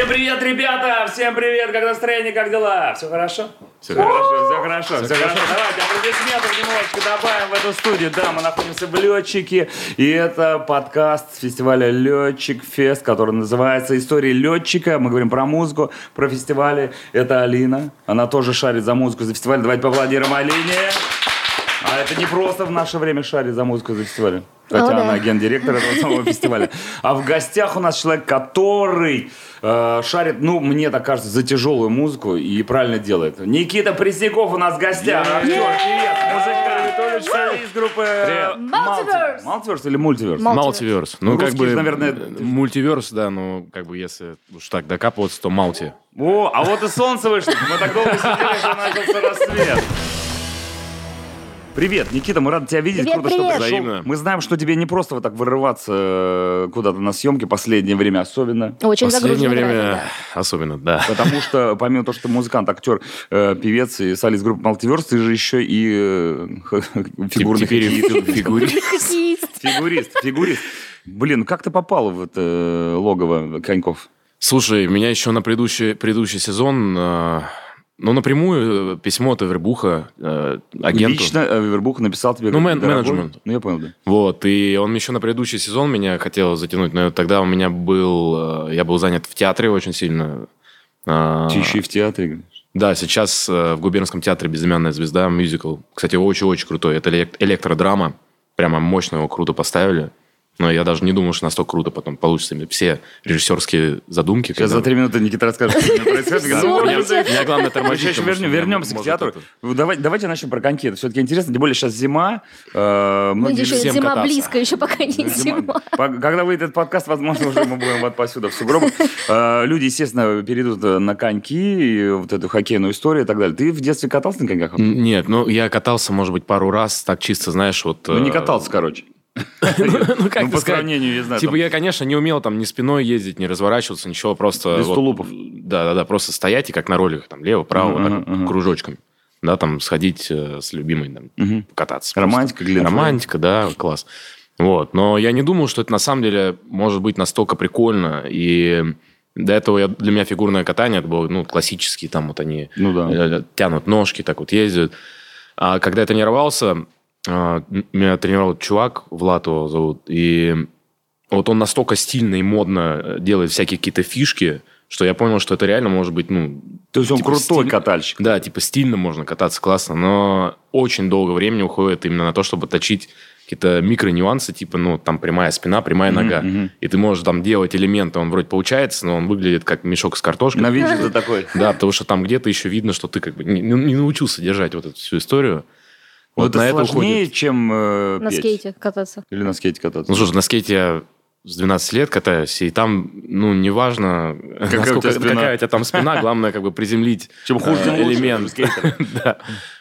Всем привет, ребята! Всем привет! Как настроение, как дела? Все хорошо? Все хорошо, все хорошо, все хорошо. Давайте аплодисменты немножечко добавим в эту студию. Да, мы находимся в Летчике, и это подкаст фестиваля Летчик Фест, который называется «Истории летчика». Мы говорим про музыку, про фестивали. Это Алина, она тоже шарит за музыку, за фестиваль. Давайте поаплодируем Алине. А это не просто в наше время шарит за музыку за фестивалем. Хотя О, да. она гендиректор этого самого фестиваля. А в гостях у нас человек, который э, шарит, ну, мне так кажется, за тяжелую музыку и правильно делает. Никита Пресняков у нас в гостях. Актер, певец, музыкант, солист группы э, Multiverse. Multiverse или Мультиверс? Мал- Малтиверс. Ну, как бы, наверное, э, мультиверс, да, ну, как бы, если уж так докапываться, то Малти. О, а вот и солнце вышло. Мы так долго сидели, что начался рассвет. Привет, Никита, мы рады тебя видеть. Привет, Круто, что привет. пришел. Взаимно. Мы знаем, что тебе не просто вот так вырываться э, куда-то на съемки последнее время особенно. Очень Последнее время график, особенно, да. Потому что, помимо того, что ты музыкант, актер, э, певец и солист группы Multiverse, ты же еще и э, фигурный фигурист. да. Хоккеист. Фигурист, фигурист. Блин, ну как ты попал в это э, логово коньков? Слушай, меня еще на предыдущий, предыдущий сезон, э, ну, напрямую э, письмо от Эвербуха э, агенту. Лично э, Вербух написал тебе... Ну, мен- менеджмент. Ну, я понял, да. Вот, и он еще на предыдущий сезон меня хотел затянуть, но тогда у меня был, э, я был занят в театре очень сильно. А, Ты еще и в театре играешь. Да, сейчас э, в Губернском театре «Безымянная звезда» мюзикл. Кстати, очень-очень крутой. Это элек- электродрама. Прямо мощно его круто поставили. Но я даже не думал, что настолько круто потом получится. Все режиссерские задумки. Сейчас когда- за три минуты Никита расскажет, что происходит. Меня главное Мы тормозить. сейчас вернемся к театру. Ну, давай- Давайте начнем про коньки. Это все-таки интересно. Тем более сейчас зима. э, Ну, зима близко, еще пока не Зима. Когда выйдет этот подкаст, возможно, уже мы будем вот посюда в сугробах. Э, Люди, естественно, перейдут э, на коньки, вот эту хоккейную историю и так далее. Ты в детстве катался на коньках? Нет, ну я катался, может быть, пару раз, так чисто, знаешь, вот... Ну, не катался, короче. Ну, как Ну, по сказать, сравнению, не знаю, Типа там- я, конечно, не умел там ни спиной ездить, ни разворачиваться, ничего, просто... Без вот- тулупов. Да-да-да, просто стоять и как на роликах, там, лево, право, кружочками. Да, там, сходить э, с любимой, там, кататься. Романтика, Глинтвейн. Романтика, да, класс. Вот, но я не думал, что это на самом деле может быть настолько прикольно, и до этого я, для меня фигурное катание, это было, ну, классические, там, вот они Ну да. э, тянут ножки, так вот ездят. А когда я тренировался, меня тренировал чувак, Влад его зовут, и вот он настолько стильно и модно э, делает всякие какие-то фишки, что я понял, что это реально может быть, ну... То есть он типа, крутой стиль- катальщик. Да, типа стильно можно кататься, классно, но очень долго времени уходит именно на то, чтобы точить какие-то микро-нюансы, типа, ну, там прямая спина, прямая нога. мгм. И ты можешь там делать элементы, он вроде получается, но он выглядит как мешок с картошкой. На видео ты такой. Да, потому что там где-то еще видно, что ты как бы не, не научился держать вот эту всю историю. Вот Вот это на это сложнее, уходит. чем э, На петь. скейте кататься. Или на скейте кататься. Ну, слушай, на скейте я с 12 лет катаюсь, и там, ну, неважно, у тебя насколько- спина. какая у тебя там спина, главное как бы приземлить Чем хуже, э, тем лучше, элемент. Да.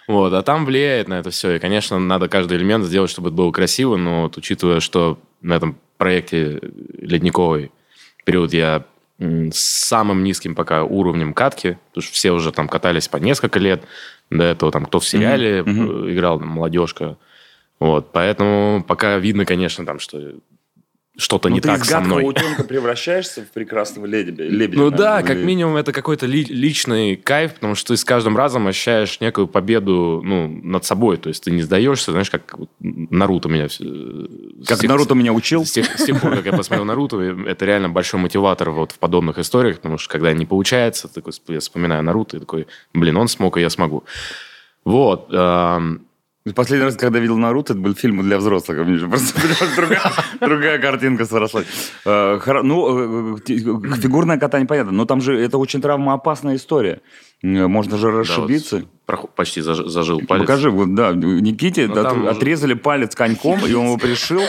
Вот, а там влияет на это все. И, конечно, надо каждый элемент сделать, чтобы это было красиво, но вот, учитывая, что на этом проекте ледниковый период я с самым низким пока уровнем катки, потому что все уже там катались по несколько лет, до этого там кто в сериале э, играл, там, молодежка. Вот, поэтому пока видно, конечно, там, что что-то Ну, не ты так из со мной. утенка превращаешься в прекрасного лебедя. лебедя, Ну да, как минимум это какой-то ли- личный кайф, потому что ты с каждым разом ощущаешь некую победу ну, над собой. То есть ты не сдаешься, знаешь, как Наруто меня... все- Как с тех- Наруто меня учил. С тех, с тех пор, как я посмотрел Наруто, это реально большой мотиватор вот в подобных историях, потому что когда не получается, такой, я вспоминаю Наруто и такой, блин, он смог, и я смогу. Вот. эм, Последний раз, когда видел Наруто, это был фильм для взрослых. У меня же Просто другая, другая картинка сросла. Э, Ну, э, те- фигурное катание, понятно, но там же это очень травмоопасная история. Э, Можно же да, вот расшибиться. прох- почти заж- зажил палец. Покажи, вот, да, Никите Ну, от- там уже- отрезали палец коньком, и он его пришил.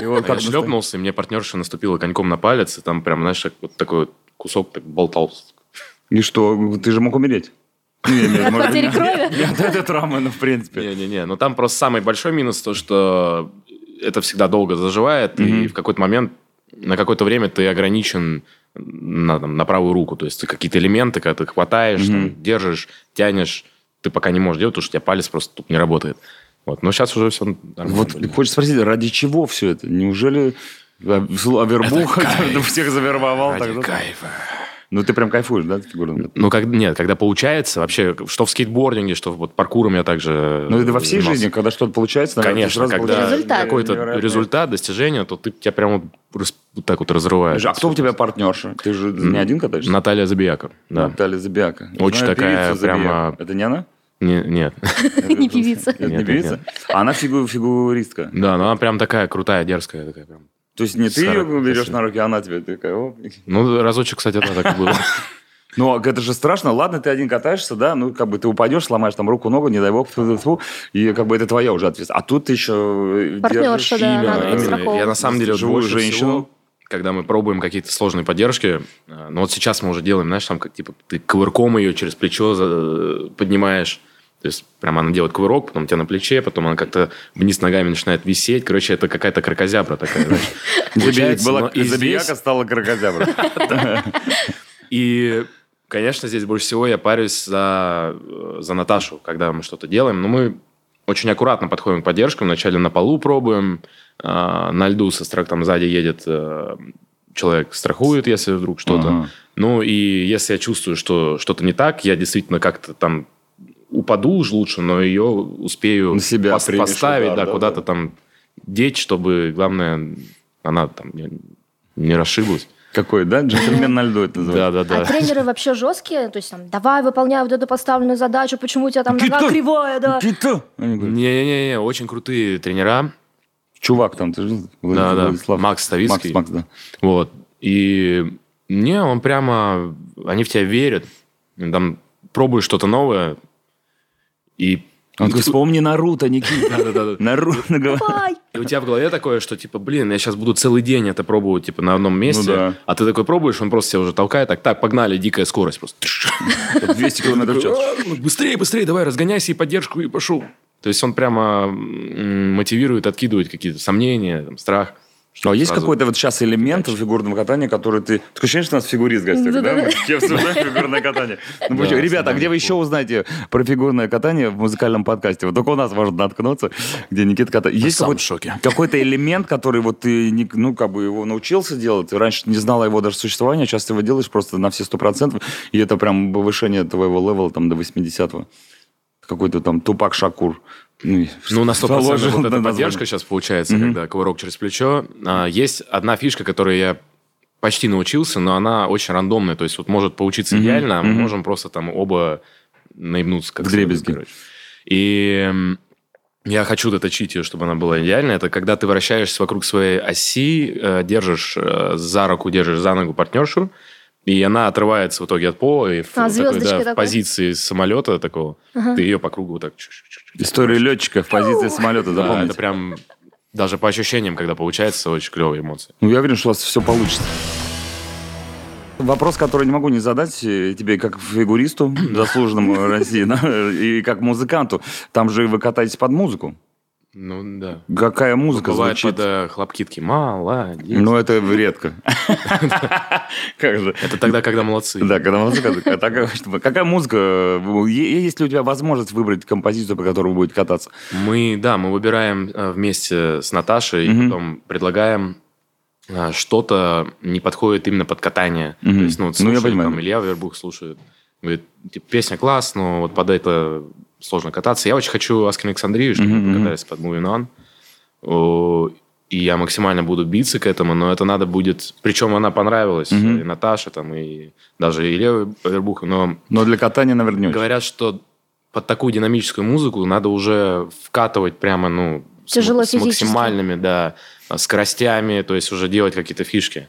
И вот А я шлепнулся, и мне партнерша наступила коньком на палец, и там прям, знаешь, вот такой кусок так болтался. И что, ты же мог умереть? Ну, Потери не- крови? Не от этой травмы, но в принципе. Не-не-не, но там просто самый большой минус то, что это всегда долго заживает, и в какой-то момент, на какое-то время ты ограничен на, там, на правую руку. То есть ты какие-то элементы, когда ты хватаешь, там, держишь, тянешь, ты пока не можешь делать, потому что у тебя палец просто тут не работает. Вот. Но сейчас уже все нормально. Вот хочется спросить, ради чего все это? Неужели Авербух всех завербовал? Ради тогда? кайфа. Ну, ты прям кайфуешь, да, от фигурного? Ну, как, нет, когда получается, вообще, что в скейтбординге, что вот паркуром я также Ну, это во всей занимался. жизни, когда что-то получается, наверное, Конечно, сразу когда Результат. какой-то невероятное. результат, достижение, то ты тебя прямо вот так вот разрываешь. А кто у тебя партнерша? Ты же не один катаешься? Наталья Забияка, да. Наталья Забиака. Очень Знаю такая Забияка. прямо- Это не она? Не- нет. Не певица. Не певица? А она фигу- фигуристка. Да, но она прям такая крутая, дерзкая такая прям. То есть не ты ее берешь на руки, а она тебе такая... «Оп». Ну, разочек, кстати, да, так и было. Ну, это же страшно. Ладно, ты один катаешься, да, ну, как бы ты упадешь, сломаешь там руку, ногу, не дай бог, и как бы это твоя уже ответственность. А тут ты еще Партнерша, держишь да, надо. Я на самом деле Живую женщину. когда мы пробуем какие-то сложные поддержки, э, ну вот сейчас мы уже делаем, знаешь, там как типа ты ковырком ее через плечо за- поднимаешь, то есть прямо она делает кувырок, потом у тебя на плече, потом она как-то вниз ногами начинает висеть. Короче, это какая-то крокозябра такая, знаешь. Была, Забияка стала крокозяброй. И, конечно, здесь больше всего я парюсь за, за Наташу, когда мы что-то делаем. Но мы очень аккуратно подходим к поддержкам. Вначале на полу пробуем, а, на льду со страх там сзади едет э, человек, страхует, если вдруг что-то. Ага. Ну, и если я чувствую, что что-то не так, я действительно как-то там упаду уж лучше, но ее успею На себя пос- поставить, удар, да, да, куда-то да. там деть, чтобы, главное, она там не, не расшиблась. Какой, да? Джентльмен на льду это называется. Да, да, А да. тренеры вообще жесткие? То есть там, давай, выполняй вот эту поставленную задачу, почему у тебя там нога кривая, да? Не-не-не, очень крутые тренера. Чувак там, ты же Да, да. Макс Ставицкий. Макс, Макс, да. Вот. И не, он прямо... Они в тебя верят. Там пробуешь что-то новое, и... Он такой, вспомни Наруто, Никита. Наруто, говорит. И у тебя в голове такое, что типа, блин, я сейчас буду целый день это пробовать типа на одном месте, Ну да. а ты такой пробуешь, он просто тебя уже толкает, так, так, погнали, дикая скорость просто. 200 километров в час. «А, ну, Быстрее, быстрее, давай, разгоняйся и поддержку, и пошел. То есть он прямо мотивирует, откидывает какие-то сомнения, страх. Ну, а есть Сразу- какой-то вот сейчас элемент в фигурном катании, который ты... Такое ощущение, что у нас фигурист в гостях, да? Мы все обсуждаем фигурное катание. Ну, Да? Ребята, а где вы еще узнаете про фигурное катание в музыкальном подкасте? Вот только у нас можно наткнуться, где Никита катает. Есть сам в какой-то шоке. какой-то элемент, который вот ты, ну, как бы его научился делать, ты раньше не знала его даже существования, а сейчас ты его делаешь просто на все сто процентов, и это прям повышение твоего левела там до 80-го. Какой-то там Тупак Шакур. Ну, Ну, на 100% заложил вот эта поддержка сейчас получается, когда кувырок через плечо. А, есть одна фишка, которую я почти научился, но она очень рандомная. То есть вот может получиться идеально, а мы можем просто там оба наебнуться. Как Вдребезги. следует, короче. И я хочу доточить ее, чтобы она была идеальной. Это когда ты вращаешься вокруг своей оси, э, держишь э, за руку, держишь за ногу партнершу, и она отрывается в итоге от пола, и в, А, такой, звездочкой да, в такой. позиции самолета такого, ты ее по кругу вот так... История летчика в позиции самолета, да, запомните. это прям даже по ощущениям, когда получается, очень клевые эмоции. Ну, я уверен, что у вас все получится. Вопрос, который не могу не задать э, тебе как фигуристу, заслуженному России, и как музыканту. Там же вы катаетесь под музыку. Ну, да. Какая музыка Бывает звучит? под э, хлопки такие, молодец. Ну, это редко. Как же? Это тогда, когда молодцы. Да, когда музыка... а чтобы- Какая музыка? э, Есть ли у тебя возможность выбрать композицию, по которой вы будете кататься? Мы, да, мы выбираем э, вместе с Наташей, и потом предлагаем э, что-то не подходит именно под катание. То есть, ну, Ну, понимаю. там, Илья Вербух слушает, говорит, песня класс, но вот под это сложно кататься. Я очень хочу Аскин Александрию, чтобы Мгм, мы покатались под Moving On. И я максимально буду биться к этому, но это надо будет... Причем она понравилась, Мгм. и Наташа, там, и даже Илья Вербух, но Но для катания, наверное. Говорят, что под такую динамическую музыку надо уже вкатывать прямо, ну, с- Тяжело с, физически. максимальными, да, скоростями, то есть уже делать какие-то фишки.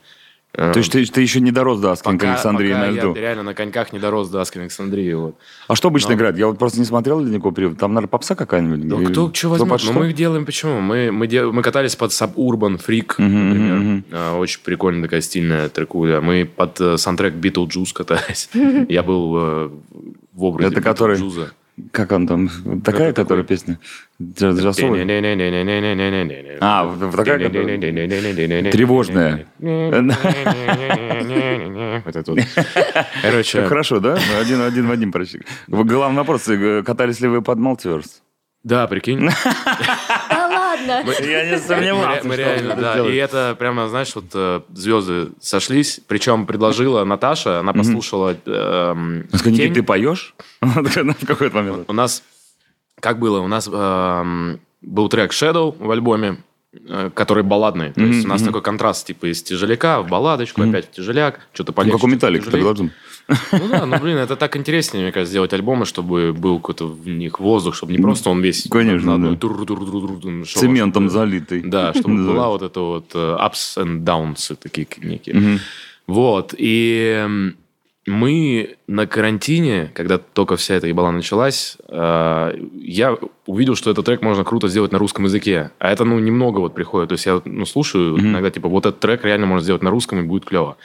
Э, То есть ты, ты еще не дорос до Asking Alexandria пока на льду. я реально на коньках не дорос до Asking Alexandria. Вот. А что обычно Но- играет? Я вот просто не смотрел ледниковый период. Там, наверное, попса какая-нибудь? Ну, кто что возьмет? под Ну, что? мы их делаем почему? Мы, мы, дел- мы катались под Suburban Freak, Мгм, например. мгм, А, Очень прикольная такая стильная трекуля. Мы под э, саундтрек Beetlejuice катались. Я был э, в образе Это который- Beetlejuice. Как он там? Такая, которая песня? Джа- джазовая? А, вот- такая, тревожная. Вот это вот. Короче, хорошо, да? Один, один в один прочли. Вы- Главный вопрос. Катались ли вы под Multiverse? да, прикинь. Да. Я не сомневался, мы реально, да. И это прямо, знаешь, вот э, звезды сошлись. Причем предложила Наташа, она послушала эм, Он сказал, Никит, «Тень». ты поешь? В какой-то момент. У нас, как было, у нас эм, был трек Shadow в альбоме, э, который балладный. То есть у нас такой контраст, типа, из тяжеляка в балладочку, опять в тяжеляк, что-то Ну, полегче. как у Металлика, потяжелее. должен. Ну да, ну блин, это так интереснее, мне кажется, сделать альбомы, чтобы был какой-то в них воздух, чтобы не просто он весь Конечно, да. Цементом залитый. Да, чтобы была вот это вот э, ups and downs такие некие. Вот, и мы на карантине, когда только вся эта ебала началась, э, я увидел, что этот трек можно круто сделать на русском языке. А это, ну, немного вот приходит. То есть я, ну, слушаю иногда, типа, вот этот трек реально можно сделать на русском, и будет клево.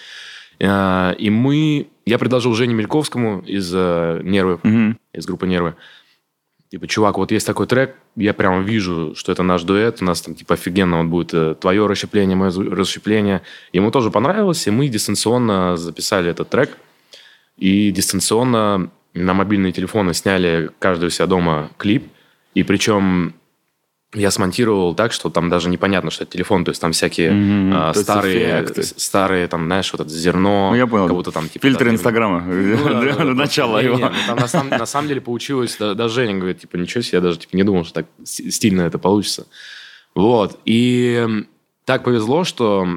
Э, И мы... Я предложил Жене Мельковскому из э, «Нервы», Мгм. из группы «Нервы». Типа, чувак, вот есть такой трек, я прямо вижу, что это наш дуэт, у нас там, типа, офигенно вот будет э, твое расщепление, мое расщепление. Ему тоже понравилось, и мы дистанционно записали этот трек. И дистанционно на мобильные телефоны сняли каждый у себя дома клип. И причем я смонтировал так, что там даже непонятно, что это телефон. То есть там всякие Мгм, а, старые, эффекты. с- старые, там, знаешь, вот это зерно. Ну, я понял. Как будто там, типа, Фильтры да, Инстаграма. Начало не, его. там на, самом, деле получилось, да- даже Женя говорит, типа, ничего себе, я даже типа, не думал, что так стильно это получится. Вот. И так повезло, что,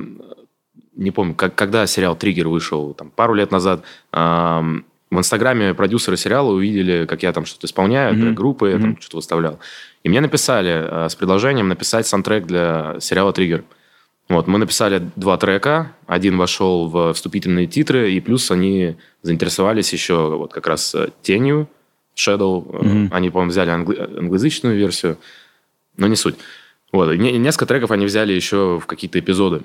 не помню, как, когда сериал «Триггер» вышел, там, пару лет назад, ам, в Инстаграме продюсеры сериала увидели, как я там что-то исполняю, Мгм. группы, я там что-то выставлял. И мне написали э, с предложением написать саундтрек для сериала «Триггер». Вот, мы написали два трека, один вошел в вступительные титры, и плюс они заинтересовались еще вот как раз э, «Тенью», «Shadow». Э, Мгм. Они, по-моему, взяли англи- англоязычную версию, но не суть. Вот, и не- несколько треков они взяли еще в какие-то эпизоды.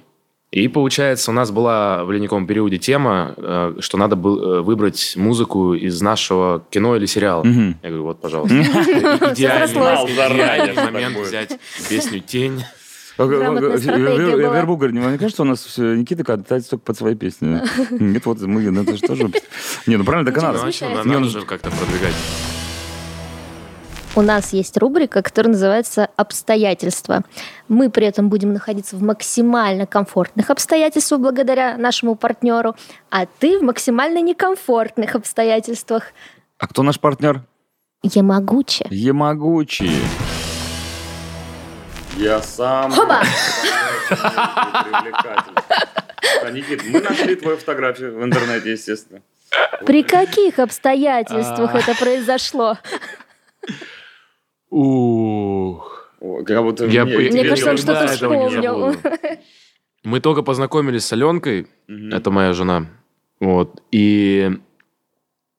И получается, у нас была в ледниковом периоде тема, э, что надо было выбрать музыку из нашего кино или сериала. Мгм. Я говорю, вот, пожалуйста. Идеальный момент взять песню «Тень». Вербук говорит, мне кажется, что у нас все Никита катается только под свои песни. Нет, вот мы, ну, это же тоже... Не, ну правильно, так и надо. Ну, надо ну, же как-то продвигать. У нас есть рубрика, которая называется «Обстоятельства». Мы при этом будем находиться в максимально комфортных обстоятельствах благодаря нашему партнеру, а ты в максимально некомфортных обстоятельствах. А кто наш партнер? Ямагучи. Ямагучи. Я сам... Хоба! А, Никит, мы нашли твою фотографию в интернете, естественно. При каких обстоятельствах А. это произошло? Ух. Как будто Я мне- бы- Мне Я кажется, он что-то вспомнил. Мы только познакомились с Аленкой, Мгм. это моя жена, вот, и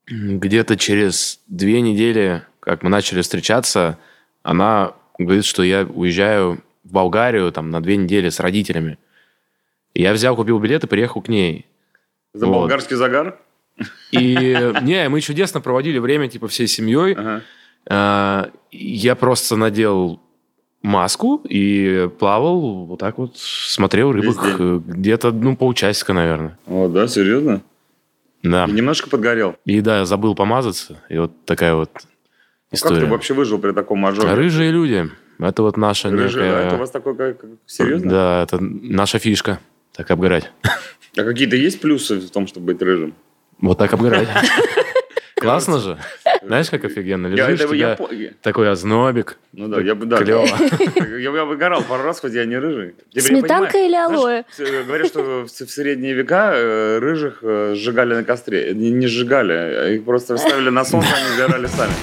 где-то через две недели, как мы начали встречаться, она говорит, что я уезжаю в Болгарию там на две недели с родителями. И я взял, купил билет и приехал к ней. За Вот. болгарский загар? И не, мы чудесно проводили время, типа, всей семьей. Ага. А, Я просто надел маску и плавал вот так вот, смотрел рыбок где-то, ну, полчасика, наверное. О, да, серьезно? Да. И немножко подгорел. И да, забыл помазаться, и вот такая вот Ну, как история. ты вообще выжил при таком мажоре? Рыжие люди, это вот наша Рыжий, а некая... это у вас такой, как... как- Серьезно? Да, это наша фишка, так обгорать. А какие-то есть плюсы в том, чтобы быть рыжим? Вот так обгорать. Классно же. Знаешь, как офигенно. Лежишь, я, тебя я- такой ознобик. ну да, я бы, да. Клево. Я, я выгорал пару раз, хоть я не рыжий. Теперь Сметанка или алоэ? Знаешь, э, говорят, что в, в средние века э, рыжих э, сжигали на костре. Не, не сжигали, а их просто ставили на солнце, они сгорали сами.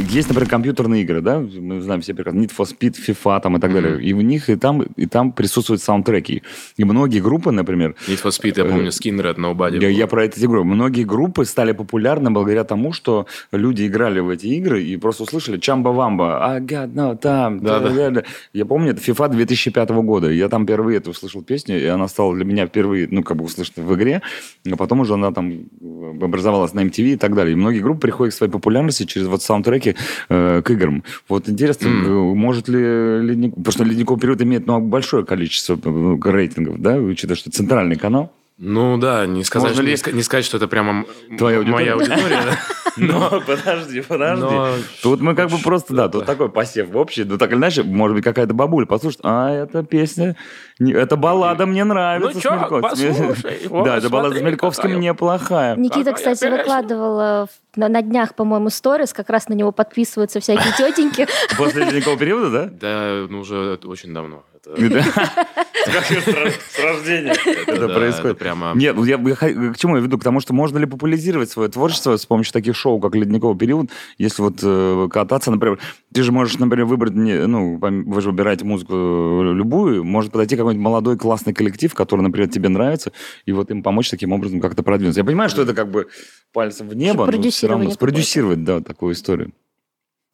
Есть, например, компьютерные игры, да, мы знаем все прекрасно, Need for Speed, FIFA там и так далее. И в них и там, и там присутствуют саундтреки. И многие группы, например, Need for Speed, я помню, Skinner от Nobody. я, я про это говорю. Многие группы стали популярны благодаря тому, что люди играли в эти игры и просто услышали «Чамба-вамба», «I got no time». Да, да. да-да-да». Я помню, это FIFA 2005 года. Я там впервые это услышал песню, и она стала для меня впервые, ну, как бы услышана в игре, а потом уже она там э, образовалась на MTV и так далее. И многие группы приходят к своей популярности через вот саундтреки э, к играм. Вот интересно, э, может ли Ледник... Потому что Ледниковый период имеет ну, большое количество э, рейтингов, да, учитывая, что центральный канал. Ну да, не сказать, Можно что, ли- не, ска- не сказать, что это прямо Твоя моя аудитория? аудитория. да. Но подожди, подожди. Тут мы как бы просто, да, тут такой посев общий. Ну так или иначе, может быть, какая-то бабуля послушает, а эта песня, эта баллада мне нравится. Ну Смельковский». послушай, Да, эта баллада с Мельковским неплохая. Никита, кстати, выкладывал в- на, на днях, по-моему, сторис, как раз на него подписываются всякие тетеньки. После ледникового периода, да? Да, ну уже очень давно. Это, С рождения это происходит. прямо... Нет, ну я, к чему я веду? К тому, что можно ли популяризировать свое творчество с помощью таких шоу, как «Ледниковый период», если вот э, кататься, например, ты же можешь, например, выбрать, ну, вы же выбираете музыку э, любую, может подойти какой-нибудь молодой классный коллектив, который, например, тебе нравится, и вот им помочь таким образом как-то продвинуться. Я понимаю, что это как бы пальцем в небо, но все равно спродюсировать, да, такую историю.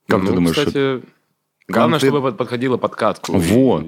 Как ты Ну, думаешь, что- кстати, главное, ты- чтобы под- подходила подкатку. Вот.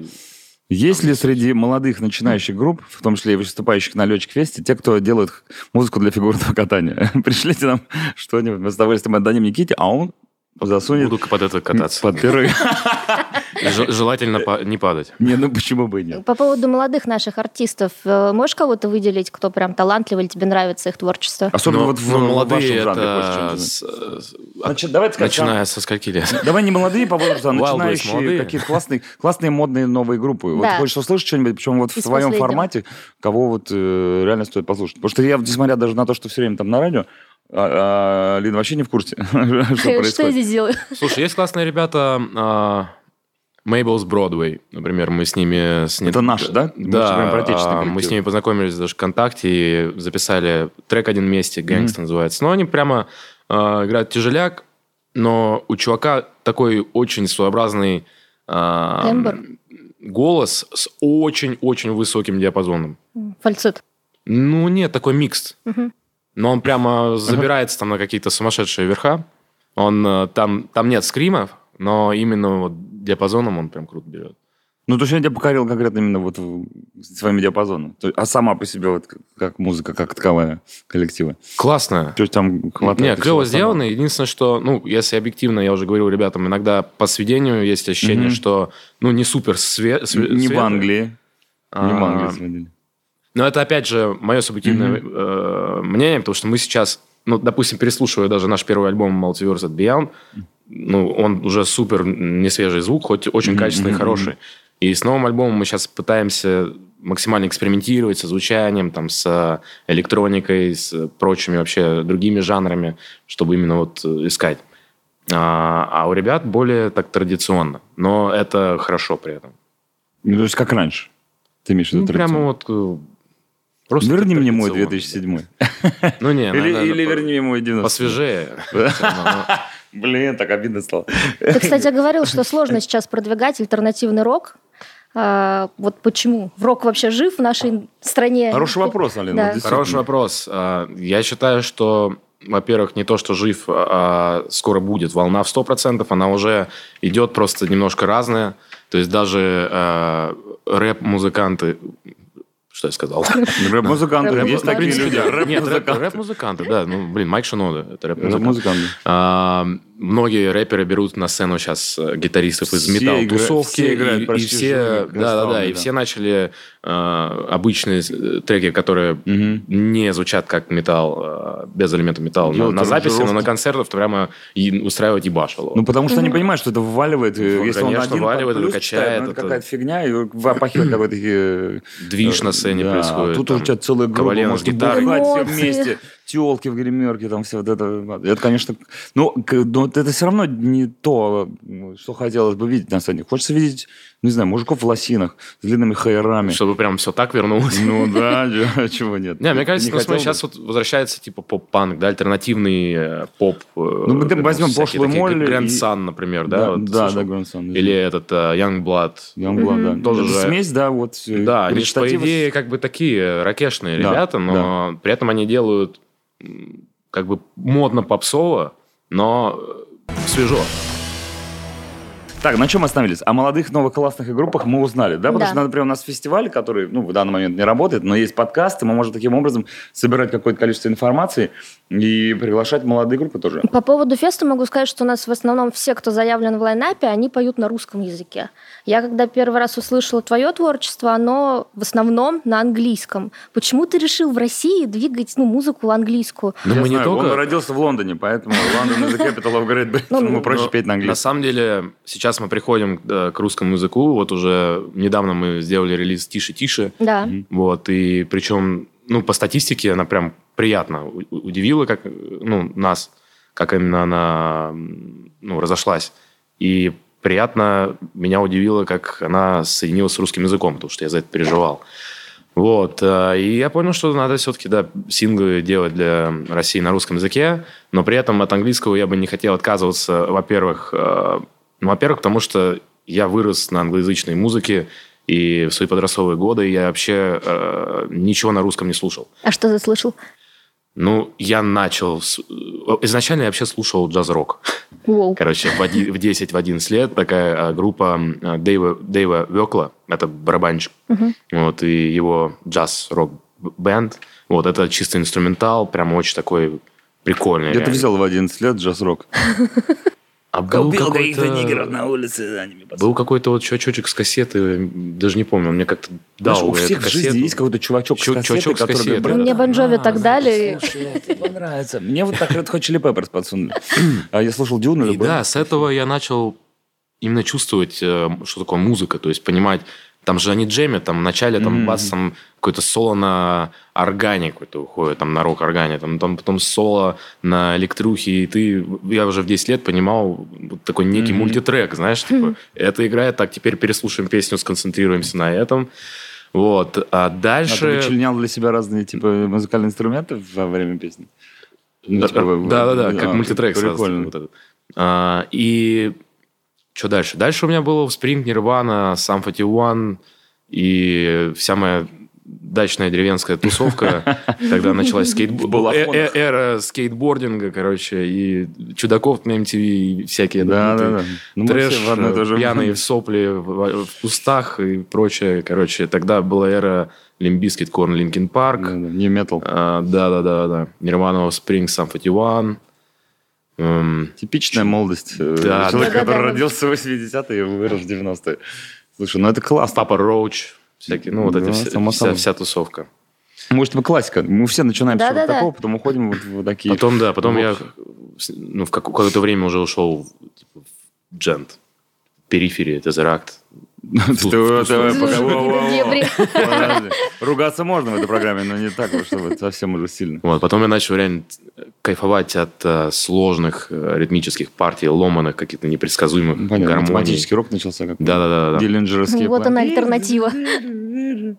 Есть ли среди молодых начинающих групп, в том числе и выступающих на Летчик Фесте, те, кто делает музыку для фигурного катания? Пришлите нам что-нибудь, мы с удовольствием отдадим Никите, а он засунет Буду под это кататься. под первый. Желательно па- не падать. Не, ну почему бы и нет? По поводу молодых наших артистов, э, можешь кого-то выделить, кто прям талантливый, или тебе нравится их творчество? Особенно Но- вот в, молодые вашем жанре. хочешь это... с- Значит, давайте скажем, Начиная со скольки лет? Давай не молодые по возрасту, а начинающие какие-то классные, классные модные новые группы. Вот Да. хочешь услышать что-нибудь, причем вот в последнего. формате, кого вот э, реально стоит послушать. Потому что я, несмотря даже на то, что все время там на радио, а, а, Лин вообще не в курсе, что Что я происходит. здесь делаю? Слушай, есть классные ребята... Mabel's Broadway, например, мы с ними... С Это наши, да? Мы Да, а, мы коллектив. с ними познакомились даже ВКонтакте и записали трек один вместе, «Гэнгста» называется. Но они прямо а, играют тяжеляк, но у чувака такой очень своеобразный Тембр. голос с очень-очень высоким диапазоном. Фальцет. Ну, нет, такой микс. Мгм. Но он прямо забирается там на какие-то сумасшедшие верха. Он э, там, там нет скримов, но именно вот диапазоном он прям круто берет. Ну, то есть он тебя покорил конкретно именно вот в- своим диапазоном. А сама по себе вот как- музыка, как таковая коллектива. Классно. То есть там хватает... Нет, клево сделано. Единственное, что, ну, если объективно, я уже говорил ребятам, иногда по сведению есть ощущение, Мгм. что, ну, не супер све- остального. све- Не в светлое. Англии. Не в А, Англии сводили. Но это, опять же, мое субъективное э, мнение, потому что мы сейчас, ну, допустим, переслушивая даже наш первый альбом Multiverse at Beyond, ну, он уже супер несвежий звук, хоть очень качественный, мгм, хороший. И с новым альбомом мы сейчас пытаемся максимально экспериментировать со звучанием, там, с электроникой, с прочими вообще другими жанрами, чтобы именно вот э, искать. А, а у ребят более так традиционно. Но это хорошо при этом. Ну, то есть как раньше. Ты имеешь в виду Ну, прямо вот... э, Просто Верни мне мой традиционно. 2007. Ну, не, Или, или верни мне мой 90. Посвежее. Блин, так обидно стало. Ты, кстати, говорил, что сложно сейчас продвигать альтернативный рок. А, вот почему? Рок вообще жив в нашей стране? Хороший вопрос, Алина. Да. Хороший вопрос. А, Я считаю, что, во-первых, не то, что жив, а скоро будет волна в 100%, она уже идет просто немножко разная. То есть даже а, рэп-музыканты... Что я сказал? Рэп-музыканты. Рэп- Есть такие люди. Нет, Рэп-музыканты. рэп-музыканты, да. Ну, блин, Майк Шинода, это рэп-музыкант. Рэп-музыканты. Многие рэперы берут на сцену сейчас э, гитаристов из металл-тусовки. игра- все играют и, и все, живые, да, да, да, и все начали э, обычные э, треки, которые Мгм. не звучат как металл, э, без элементов металла. На, Делать на записи, но на концертах прямо и устраивать ебашило. Ну, потому что они понимают, что это вываливает. э, Ну, Если он конечно, один вваливает, под плюс качает, читает, ну, это это- какая-то фигня, и попахивает какой-то... Движ на сцене да, происходит. Тут там, у тебя целая группа, может бухать все вместе, телки в гримерке, там все вот это. Это, конечно... Ну, к- но вот это все равно не то, что хотелось бы видеть на сцене. Хочется видеть, ну, не знаю, мужиков в лосинах, с длинными хайрами. Чтобы прям все так вернулось. Ну да, чего нет. Не, мне кажется, ну, сейчас вот возвращается типа поп-панк, да, альтернативный э, поп. Ну, мы возьмем пошлый молли Грэнд Сан, например, да? Да, да, да, Грандсон. Или этот э, Youngblood. Youngblood, да. Тоже Это же- смесь, да, вот. э, Да, по идее, как бы такие ракешные Да, ребята, но при этом они делают как бы модно попсово, но э, свежо. Так, на чем остановились? О молодых новых классных группах мы узнали, да? Потому Да. что, например, у нас фестиваль, который, ну, в данный момент не работает, но есть подкасты, мы можем таким образом собирать какое-то количество информации и приглашать молодые группы тоже. По поводу феста могу сказать, что у нас в основном все, кто заявлен в лайнапе, они поют на русском языке. Я когда первый раз услышала твое творчество, оно в основном на английском. Почему ты решил в России двигать ну, музыку английскую? Ну, Я мы не знаю, только... Он родился в Лондоне, поэтому Лондон is the capital of Great Britain, Ну, ему проще петь на На английском. самом деле, сейчас мы приходим э, к русскому языку. Вот уже недавно мы сделали релиз «Тише-тише». Да. Вот, и причем, ну, по статистике она прям приятно удивила как, ну, нас, как именно она, ну, разошлась. И приятно меня удивило, как она соединилась с русским языком, потому что я за это переживал. Вот, э, и я понял, что надо все-таки, да, синглы делать для России на русском языке, но при этом от английского я бы не хотел отказываться, во-первых, э, ну, во-первых, потому что я вырос на англоязычной музыке, и в свои подростковые годы я вообще э, ничего на русском не слушал. А что ты слышал? Ну, я начал... с- э, Изначально я вообще слушал джаз-рок. Воу. Короче, в, оди- в 10-11 лет такая э, группа Дэйва, Дэйва Векла, это барабанщик, вот, и его джаз-рок бенд. Вот, это чисто инструментал, прям очень такой прикольный. Где ты реально. взял в 11 лет джаз-рок? А был какой-то... на улице за ними. Был какой-то вот чувачок с кассеты, даже не помню, мне как-то дал Знаешь, у всех в жизни есть какой-то чувачок с Чу- кассетой, чувачок с который кассетой, говорит, да. Мне Бон Джови так дали. Слушай, понравится. Мне вот так Red Hot Chili Peppers подсунули. А я слушал Дюну. Да, с этого я начал именно чувствовать, э, что такое музыка, то есть понимать, там же они джемят, там вначале там Мгм. бас, там какое-то соло на органе какой-то уходит, там на рок-органе, там, там потом соло на электрухе, и ты, я уже в 10 лет понимал вот такой некий Мгм. мультитрек, знаешь, типа, это играет, так, теперь переслушаем песню, сконцентрируемся на этом. Вот, а А ты дальше... вычленял для себя разные типа музыкальные инструменты во время песни? Ну, типа, вы- Да, да, да, как а, мультитрек сразу. Прикольно. вот этот. А, и что дальше? Дальше у меня было Spring, Nirvana, Sum 41 и вся моя дачная деревенская тусовка. Тогда началась скейтбо- э- э- эра скейтбординга, короче, и чудаков на MTV, и всякие Да, да, да. Ну, трэш, все в одно и то же пьяные сопли, в, в кустах и прочее. Короче, тогда была эра Limp Bizkit, Korn, Linkin Park. Не метал. А, Да, да, да, да. Nirvana, Offspring, Sum 41. Эм, Типичная молодость э, Да, человека, да. который Да-да-да. родился в 80-е и вырос в 90-е. Слушай, ну это классно. Papa Roach, всякие, ну вот Да, эти все- само вся, собой. вся тусовка. Может быть, классика. Мы все начинаем с чего-то Да-да-да. такого, потом уходим вот в такие... Потом, да, потом Вот. я ну, в как- какое-то время уже ушел в, типа, в djent. Периферия, Тезеракт. Ругаться можно в этой программе, но не так, чтобы совсем уже сильно. Вот, потом я начал реально кайфовать от э, сложных э, ритмических партий, ломаных, каких-то непредсказуемых гармоний. математический рок начался как Да-да-да. Вот она альтернатива.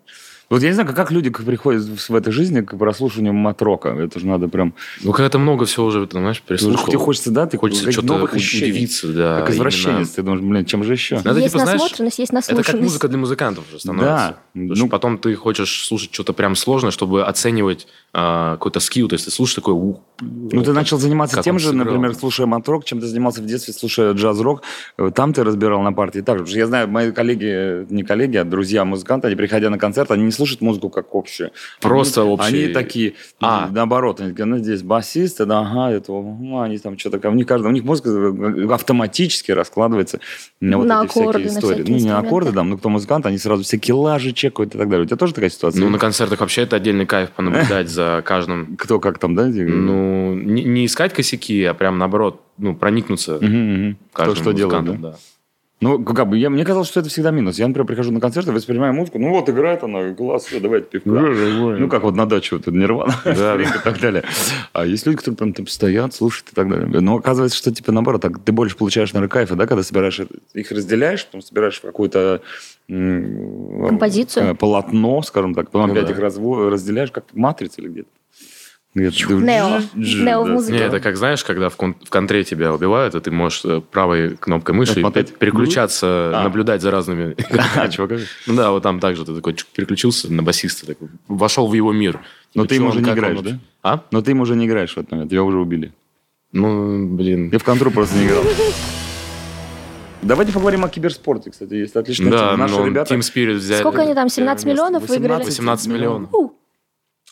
Вот я не знаю, как люди приходят в этой жизни к прослушиванию матрока. Это же надо прям... Ну, когда-то много всего уже, ты знаешь, Тебе переслушал. хочется, да? Ты Хочется что-то удивиться, да. Как извращенец. именно. Ты думаешь, блин, чем же еще? Ну, это, Есть типа, знаешь, насмотренность, есть Это как наслушанность. музыка для музыкантов уже становится. Да. Потому что Ну, потом ты хочешь слушать что-то прям сложное, чтобы оценивать а, какой-то скилл. То есть ты слушаешь такой... ух, Ну, ты начал заниматься тем же, сыграл. например, слушая матрок, чем ты занимался в детстве, слушая джаз-рок. Э, Там ты разбирал на партии так же. Потому что я знаю, мои коллеги, э, не коллеги, а друзья-музыканты, они, приходя на концерт, они не слушают музыку как общую. Просто они, общий. Они такие, А. наоборот, они такие, ну, здесь басисты, да, ага, это, ага, они там что-то, у них, каждый, у них музыка э, автоматически раскладывается на вот На эти всякие аккорды, на истории. всякие ну, не на аккорды, да, но кто музыкант, они сразу все килажи чекают и так далее. У тебя тоже такая ситуация? Ну, на концертах вообще это отдельный кайф понаблюдать за каждым. Кто как там, да? Ну, не, не искать косяки, а прям наоборот, ну, проникнуться каждым что делает, музыкантом, да? да. Ну, как бы, я, мне казалось, что это всегда минус. Я, например, прихожу на концерт и воспринимаю музыку, ну вот играет она, класс, все, давайте пивка. Ну, как вот на даче, вот Нирвана, Да, и так далее. А есть люди, которые прям там стоят, слушают и так далее. Но оказывается, что типа наоборот, так ты больше получаешь, наверное, кайфа, да, когда собираешь, их разделяешь, потом собираешь в какую-то Композицию? э, полотно, скажем так, потом Ну опять да. их разво- разделяешь, как в матрице или где-то. Нео. Нео в музыке. Не, это как, знаешь, когда в, кон- в контре тебя убивают, и ты можешь э, правой кнопкой мыши Отмотать? переключаться, А. наблюдать за разными... А, чувак, как? Ну да, вот там также ты такой переключился на басиста, такой, вошел в его мир. Но ты им уже не играешь, да? А? Но ты им уже не играешь в этот момент, тебя уже убили. Ну, блин. Я в контру просто не играл. Давайте поговорим о киберспорте, кстати, есть отличная Да, тема. Наши ну, ребята... Team Spirit взяли. Сколько они там, 17 первое место. миллионов выиграли? 18 миллионов.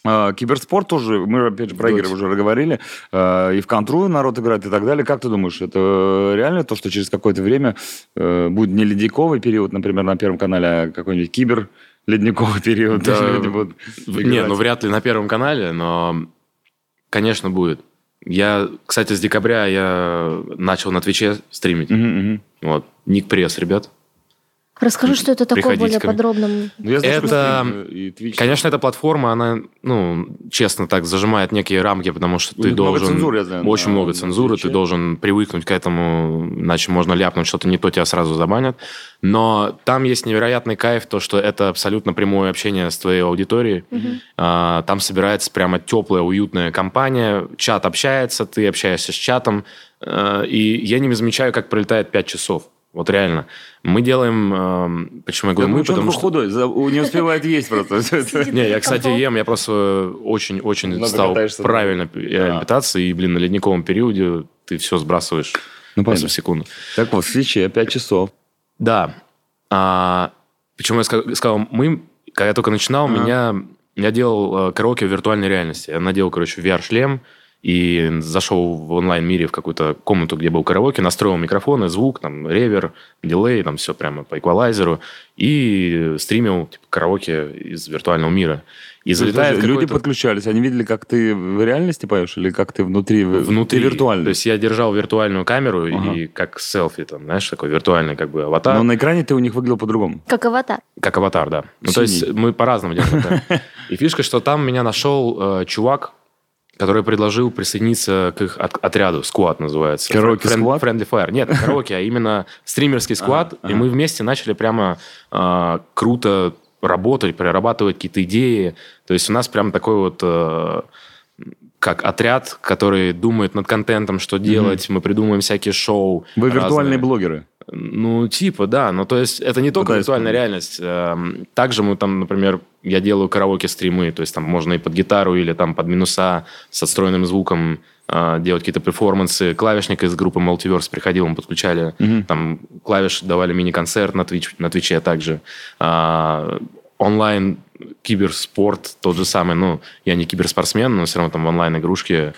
А, Киберспорт тоже, мы опять же про игры уже говорили, а, и в контру народ играет и так далее. Как ты думаешь, это реально то, что через какое-то время э, будет не ледниковый период, например, на Первом канале, а какой-нибудь кибер ледниковый период? Да. люди будут Не, ну вряд ли на Первом канале, но, конечно, будет. Я, кстати, с декабря я начал на Твиче стримить. Мгм, мгм. Вот. Ник пресс, ребят. Расскажи, что это такое более ко мне. подробно. Ну, знаю, Это-. Конечно, эта платформа, она, ну, честно так, зажимает некие рамки, потому что ты много должен... цензуры, я знаю, Очень на- много цензуры, ты должен привыкнуть к этому, иначе можно ляпнуть что-то не то, тебя сразу забанят. Но там есть невероятный кайф, то, что это абсолютно прямое общение с твоей аудиторией. А, Там собирается прямо теплая, уютная компания, чат общается, ты общаешься с чатом, а, и я не замечаю, как пролетает 5 часов. Вот реально. Мы делаем... эм, Почему я говорю думаю, мы? он Потому такой что... худой, за- у- не успевает есть просто. Не, я, кстати, ем, я просто очень-очень стал да? правильно э, питаться, и, блин, на ледниковом периоде ты все сбрасываешь Ну, в секунду. Так вот, в свече 5 часов. Да. А, почему я ска- сказал мы? Когда я только начинал, меня... Я делал э, караоке в виртуальной реальности. Я надел, короче, VR-шлем и зашел в онлайн-мире в какую-то комнату, где был караоке, настроил микрофоны, звук, там, ревер, дилей, там все прямо по эквалайзеру, и стримил типа, караоке из виртуального мира. И залетает Подожди, люди подключались, они видели, как ты в реальности поешь или как ты внутри, внутри. ты виртуально? То есть я держал виртуальную камеру Ага. и как селфи, там, знаешь, такой виртуальный как бы аватар. Но на экране ты у них выглядел по-другому. Как аватар. Как аватар, да. Ну, то есть мы по-разному делаем. да. И фишка, что там меня нашел э, чувак, который предложил присоединиться к их от- отряду. Сквад называется. Караоке Френ- сквад? Friendly Fire. Нет, не караоке, а именно стримерский сквад. И мы вместе начали прямо э, круто работать, прорабатывать какие-то идеи. То есть у нас прям такой вот... э, как отряд, который думает над контентом, что делать. Мы придумываем всякие шоу. Вы виртуальные блогеры. Ну, типа, да. Ну, то есть, это не только Пытаюсь виртуальная реальность. Эм, Также мы там, например, я делаю караоке-стримы, то есть там можно и под гитару, или там под минуса с отстроенным звуком э, делать какие-то перформансы. Клавишник из группы Multiverse приходил, мы подключали. Мгм. Там клавиш давали мини-концерт на, Twitch, на Твиче также. А, онлайн киберспорт тот же самый. Ну, я не киберспортсмен, но все равно там в онлайн-игрушке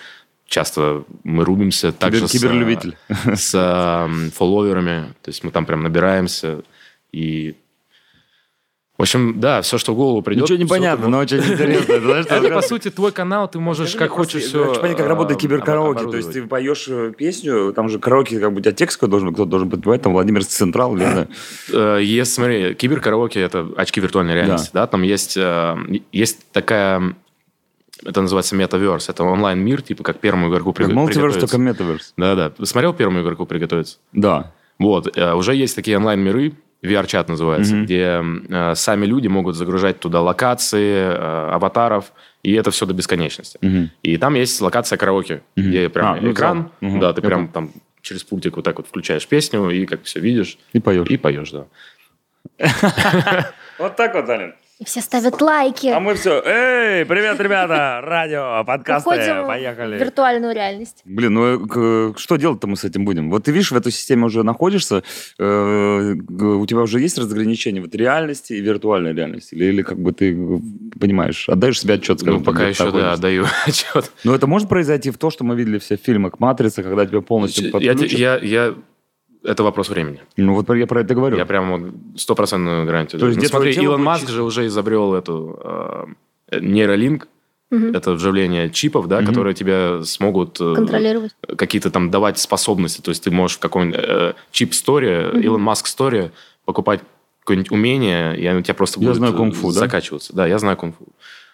часто мы рубимся. Также Кибер- с, э, киберлюбитель. с эм, фолловерами. То есть мы там прям набираемся. И... В общем, да, все, что в голову придет. Ничего не понятно, но очень интересно. Это, что- по сути, твой канал, ты можешь как хочешь все... Я хочу понять, как работает киберкараоке. То есть ты поешь э, песню, там же караоке, как бы у тебя текст какой должен, кто-то должен подпевать, там Владимир Централ, не знаю. Э, Есть, смотри, киберкараоке – это очки виртуальной реальности, да. Там есть, э, есть такая... Это называется метаверс. Это онлайн-мир, типа как первому игроку Как приго- Multiverse, приготовиться. только Metaverse. Да-да. Смотрел первому игроку приготовиться? Да. Вот, э, уже есть такие онлайн-миры, VR-чат называется, Мгм. где э, сами люди могут загружать туда локации, э, аватаров, и это все до бесконечности. Мгм. И там есть локация караоке, Мгм. где прям А, ну, экран. Мгм. да, ты Я прям там через пультик вот так вот включаешь песню, и как все видишь, И поешь. и поешь, да. Вот так вот, Алин. И все ставят лайки. А мы все, эй, привет, ребята, радио, подкасты, Уходим в поехали. виртуальную реальность. Блин, ну э, к- что делать-то мы с этим будем? Вот ты видишь, в этой системе уже находишься, э, у тебя уже есть разграничение вот реальности и виртуальной реальности? Или, или как бы ты понимаешь, отдаешь себе отчет, скажем Ну, так, пока еще, да, находишься? даю отчет. Но это может произойти в то, что мы видели все в фильмах «Матрица», когда тебя полностью Я, подключат? я, я- это вопрос времени. Ну вот я про это говорю. Я прям стопроцентную гарантию. То есть Ну, смотри, Илон будет Маск же уже изобрел эту э, нейролинк, Мгм. это вживление чипов, да, Мгм. которые тебе смогут э, Контролировать. какие-то там давать способности. То есть ты можешь в какой-нибудь э, чип сторе, Мгм. Илон Маск сторе покупать какое-нибудь умение, и оно у тебя просто Я будет знаю э, кунг-фу, да? закачиваться. Да, я знаю кунг-фу.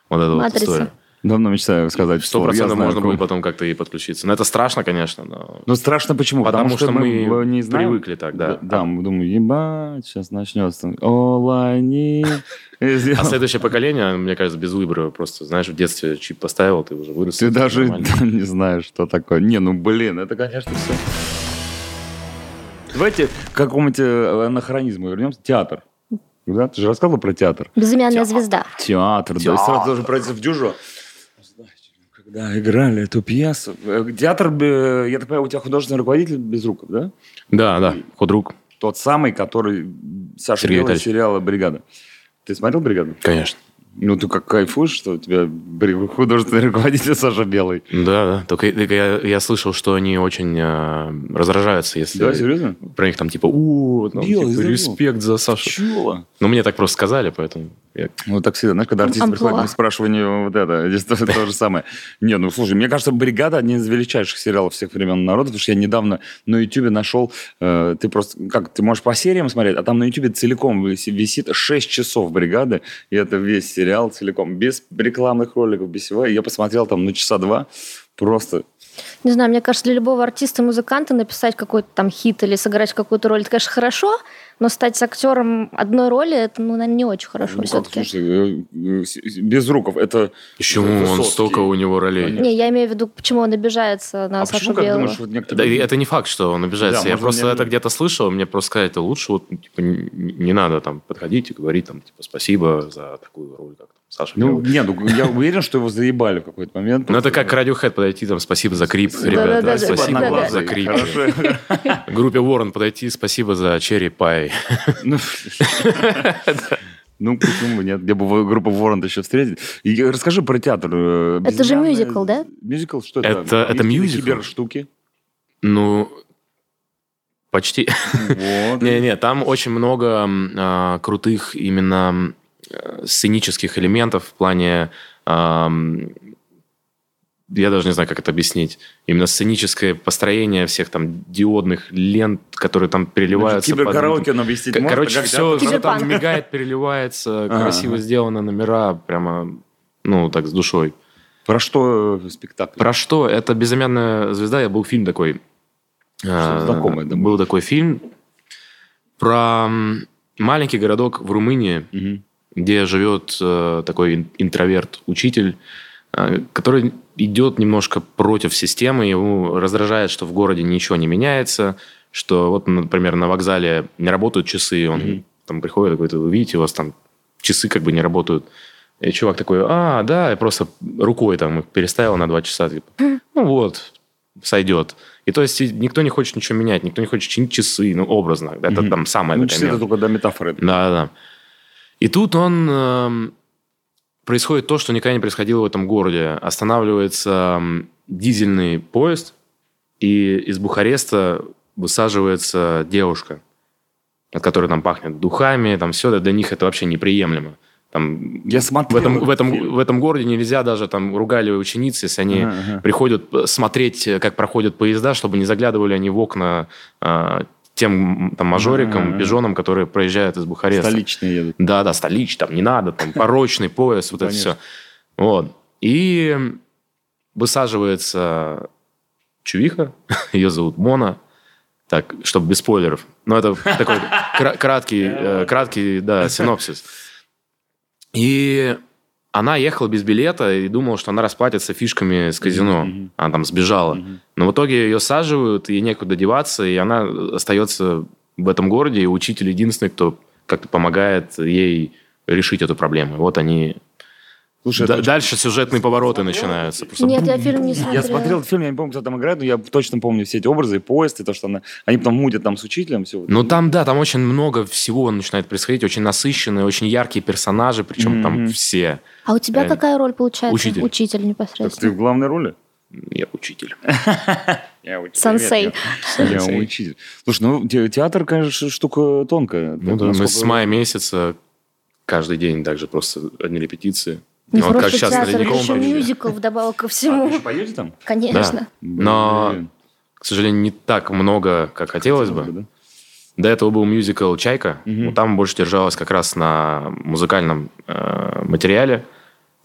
Вот это вот история. Давно мечтаю сказать, Сто что процентов знаю, можно будет потом как-то и подключиться. Но это страшно, конечно, но... Ну, страшно почему? Потому, что, мы, э, не знаем. привыкли так, да. Да, мы думаем, ебать, сейчас начнется. Need is А you». следующее поколение, мне кажется, без выбора. Просто, знаешь, в детстве чип поставил, ты уже вырос. Ты даже не знаешь, что такое. Не, ну блин, это, конечно, все. Давайте к какому-нибудь э, анахронизму вернемся. Театр. Да? Ты же рассказывал про театр. Безымянная звезда. Театр, да. И сразу должен пройти в дюжу. Когда играли эту пьесу. э, Театр, э, я так понимаю, у тебя художественный руководитель без рук, да? Да, да, худрук. Тот самый, который Саша Сергей Витальевич. сериала «Бригада». Ты смотрел «Бригаду»? Конечно. Ну, ты как кайфуешь, что у тебя художественный руководитель Саша Белый. Да, да. Только, только я, я слышал, что они очень э, раздражаются, если Да, серьезно? про них там типа, у, там, Белый, типа, респект за Сашу. Чего? Ну, мне так просто сказали, поэтому я Ну, так всегда, знаешь, когда артист Амплуа. приходит, мы спрашиваем вот это, здесь то, то же самое. Не, ну, слушай, мне кажется, «Бригада» один из величайших сериалов всех времен народа, потому что я недавно на Ютубе нашел, э, ты просто, как, ты можешь по сериям смотреть, а там на Ютубе целиком виси- висит 6 часов «Бригады», и это весь сериал целиком, без рекламных роликов, без всего. Я посмотрел там, ну, часа два, просто Не знаю, мне кажется, для любого артиста и музыканта написать какой-то там хит или сыграть какую-то роль, это, конечно, хорошо, но стать актером одной роли, это, ну, наверное, не очень хорошо Ну, все-таки. э, э, без руков, это... Почему это он столько у него ролей? Понятно. Не, я имею в виду, почему он обижается на А Сашу почему, как Белого. думаешь, вот Да, некоторые... и это не факт, что он обижается. Да, я просто он не- это где-то слышал, мне просто сказали, это лучше вот, типа, не, не надо там подходить и говорить там, типа, спасибо за такую роль, как там, Саша Ну, Белый. нет, ну, я уверен, что его заебали в какой-то момент. Ну, это как Radiohead подойти, там, спасибо за крип, ребята, да, да, спасибо да, да. за крип. Группе Warren подойти, спасибо за черри пай. Ну, Ну, почему бы нет? Где бы группа Ворон еще встретить. И расскажи про театр. э, Это же мюзикл, да? Мюзикл? Что это? Это- это мюзикл. Киберштуки. Ну, почти. Вот. Не-не, там очень много а, крутых именно сценических элементов в плане... я даже не знаю, как это объяснить. Именно сценическое построение всех там диодных лент, которые там переливаются. под- Киберкараоке он объяснить К- может? Короче, Как все, театр? там мигает, переливается, красиво сделаны номера, прямо, ну, так, с душой. Про что э, спектакль? Про что? Это «Безымянная звезда». Я был фильм такой. э, знакомое, да, Был такой фильм про маленький городок в Румынии. Где живет э, такой ин- интроверт-учитель, э, который идет немножко против системы, ему раздражает, что в городе ничего не меняется, что вот, например, на вокзале не работают часы, он Мгм. там приходит, говорит, вы видите, у вас там часы как бы не работают. И чувак такой, а, да, я просто рукой там их переставил на два часа. Типа, ну вот, сойдет. И то есть никто не хочет ничего менять, никто не хочет чинить часы, ну, образно. Это Мгм. там самое Ну, часы это только до метафоры. Да, да. И тут он эм, происходит то, что никогда не происходило в этом городе. Останавливается м, дизельный поезд, и из Бухареста высаживается девушка, от которой там пахнет духами, там все, для них это вообще неприемлемо. Там, Я в, смотрел. этом, в, этом, фильм. в этом городе нельзя даже там ругали ученицы, если они Ага, ага. приходят э, смотреть, э, как проходят поезда, чтобы не заглядывали они в окна а, тем там мажорикам, пижонам, которые проезжают из Бухареста. Столичные едут. Да, да, столич, там не надо, там порочный пояс, вот это все. Вот. И высаживается чувиха, ее зовут Мона, так, чтобы без спойлеров. Но это такой кра- краткий, э, краткий, да, синопсис. И она ехала без билета и думала, что она расплатится фишками с казино. Мгм. Она там сбежала. Мгм. Но в итоге ее саживают, ей некуда деваться, и она остается в этом городе, и учитель единственный, кто как-то помогает ей решить эту проблему. И вот они... Слушай, Да- это дальше сюжетные повороты начинаются. Просто Нет, я фильм не смотрела. Я смотрел фильм, я не помню, кто там играет, но я точно помню все эти образы, и поезд, и то, что она... Они потом мутят там с учителем, все. Ну, там, да, там очень много всего начинает происходить, очень насыщенные, очень яркие персонажи, причем там Мгм. все. А у тебя Реально. какая роль получается? Учитель. Учитель Так ты непосредственно. в главной роли? Я учитель. Я учитель. Сенсей. Я учитель. Слушай, ну те- театр, конечно, штука тонкая. Ну да, мы с мая месяца каждый день также просто одни репетиции. Не Ну, вот как просто сейчас театр, Ледниковом еще мюзикл вдобавок ко А, вы всему. еще поете там? Конечно. Но, Блин. к сожалению, не так много, как хотелось бы. да? До этого был мюзикл «Чайка». Вот там больше держалось как раз на музыкальном э, материале.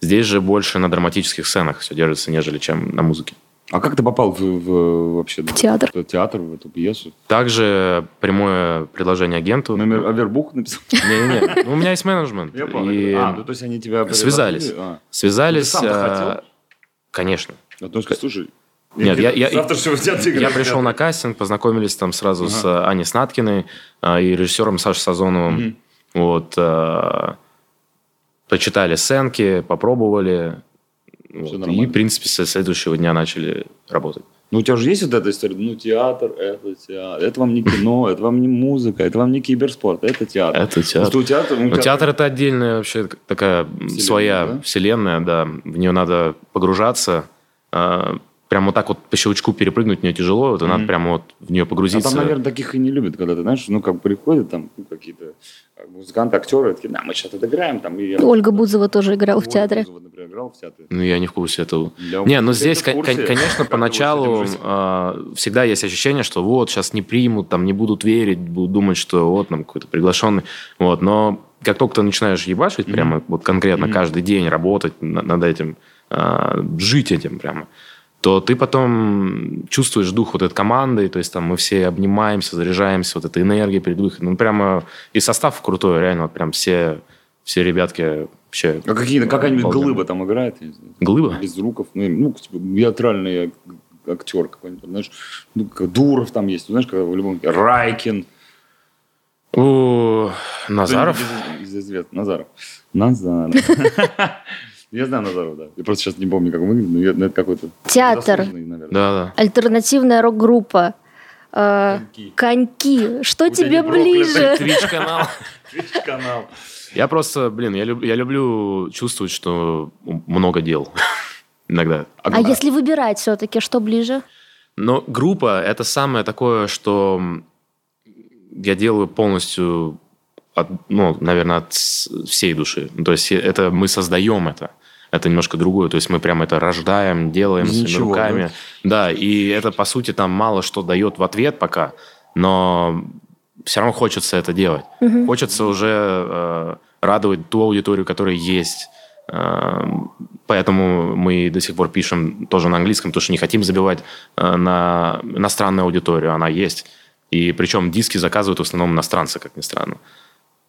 Здесь же больше на драматических сценах все держится, нежели чем на музыке. А как ты попал в, в- вообще В театр. в театр, в эту пьесу? Также прямое предложение агенту. Номер Авербух написал? Не-не-не, ну, у меня есть менеджмент. Я понял. А, ну то есть они тебя связались. А. связались... Ты сам-то э, хотел? Конечно. А то, слушай, Нет, я- я- Я пришел на кастинг, познакомились там сразу с Аней Снаткиной э, и режиссером Сашей Сазоновым. Вот. Почитали сценки, попробовали. Вот, и, в принципе, со следующего дня начали работать. Ну, у тебя же есть вот эта история, ну, театр, это театр, это вам не кино, это вам не музыка, это вам не киберспорт, это театр. Это театр. Что у театра, ну, Но театр это отдельная вообще такая Вселенная, своя да? вселенная, да. В нее надо погружаться. А, Прям вот так вот по щелчку перепрыгнуть в нее тяжело, вот и надо Мгм. прям вот в нее А погрузиться. там, наверное, таких и не любят, когда ты, знаешь, ну, как приходят там ну, какие-то э, музыканты, актеры, такие, да, мы сейчас отыграем, там, и... Ольга Бузова тоже играла в театре. Бузова, например, играл в театре. Ну, я не в курсе этого. Для- Не, ну здесь, кон- курсе, кон- конечно, поначалу а, всегда есть ощущение, что вот сейчас не примут, там не будут верить, будут думать, что вот нам какой-то приглашенный. Вот, но как только ты начинаешь ебашить Мгм. прямо вот конкретно Мгм. каждый день работать на- над этим, а, жить этим прямо, то ты потом чувствуешь дух вот этой команды, то есть там мы все обнимаемся, заряжаемся вот этой энергией перед выходом. Ну, прямо и состав крутой, реально, вот прям все, все ребятки вообще... А какие, какая-нибудь Обалденно. глыба там играет? Глыба? Безруков, ну, ну, типа, театральный актер какой-нибудь, знаешь, ну, Дуров там есть, знаешь, как в любом... Райкин. У Назаров? Из. Назаров. Назаров. Я знаю Назаров, да. Я просто сейчас не помню, как он выглядит, но я- ну, это какой-то... Театр. Да, да. Альтернативная рок-группа. Э, Коньки. Коньки. Что Будь тебе ближе? Твич-канал. Twitch-канал. Я просто, блин, я, люб- я люблю чувствовать, что много дел. Иногда. А если выбирать все-таки, что ближе? Но группа – это самое такое, что я делаю полностью, от, ну, наверное, от всей души. Ну, То есть это мы создаем это. Это немножко другое. То есть мы прям это рождаем, делаем Из своими руками. Да? и это, по сути, там мало что дает в ответ пока, но все равно хочется это делать. Хочется уже э, радовать ту аудиторию, которая есть. Э, Поэтому мы до сих пор пишем тоже на английском, потому что не хотим забивать э, на иностранную аудиторию, она есть. И причем диски заказывают в основном иностранцы, как ни странно.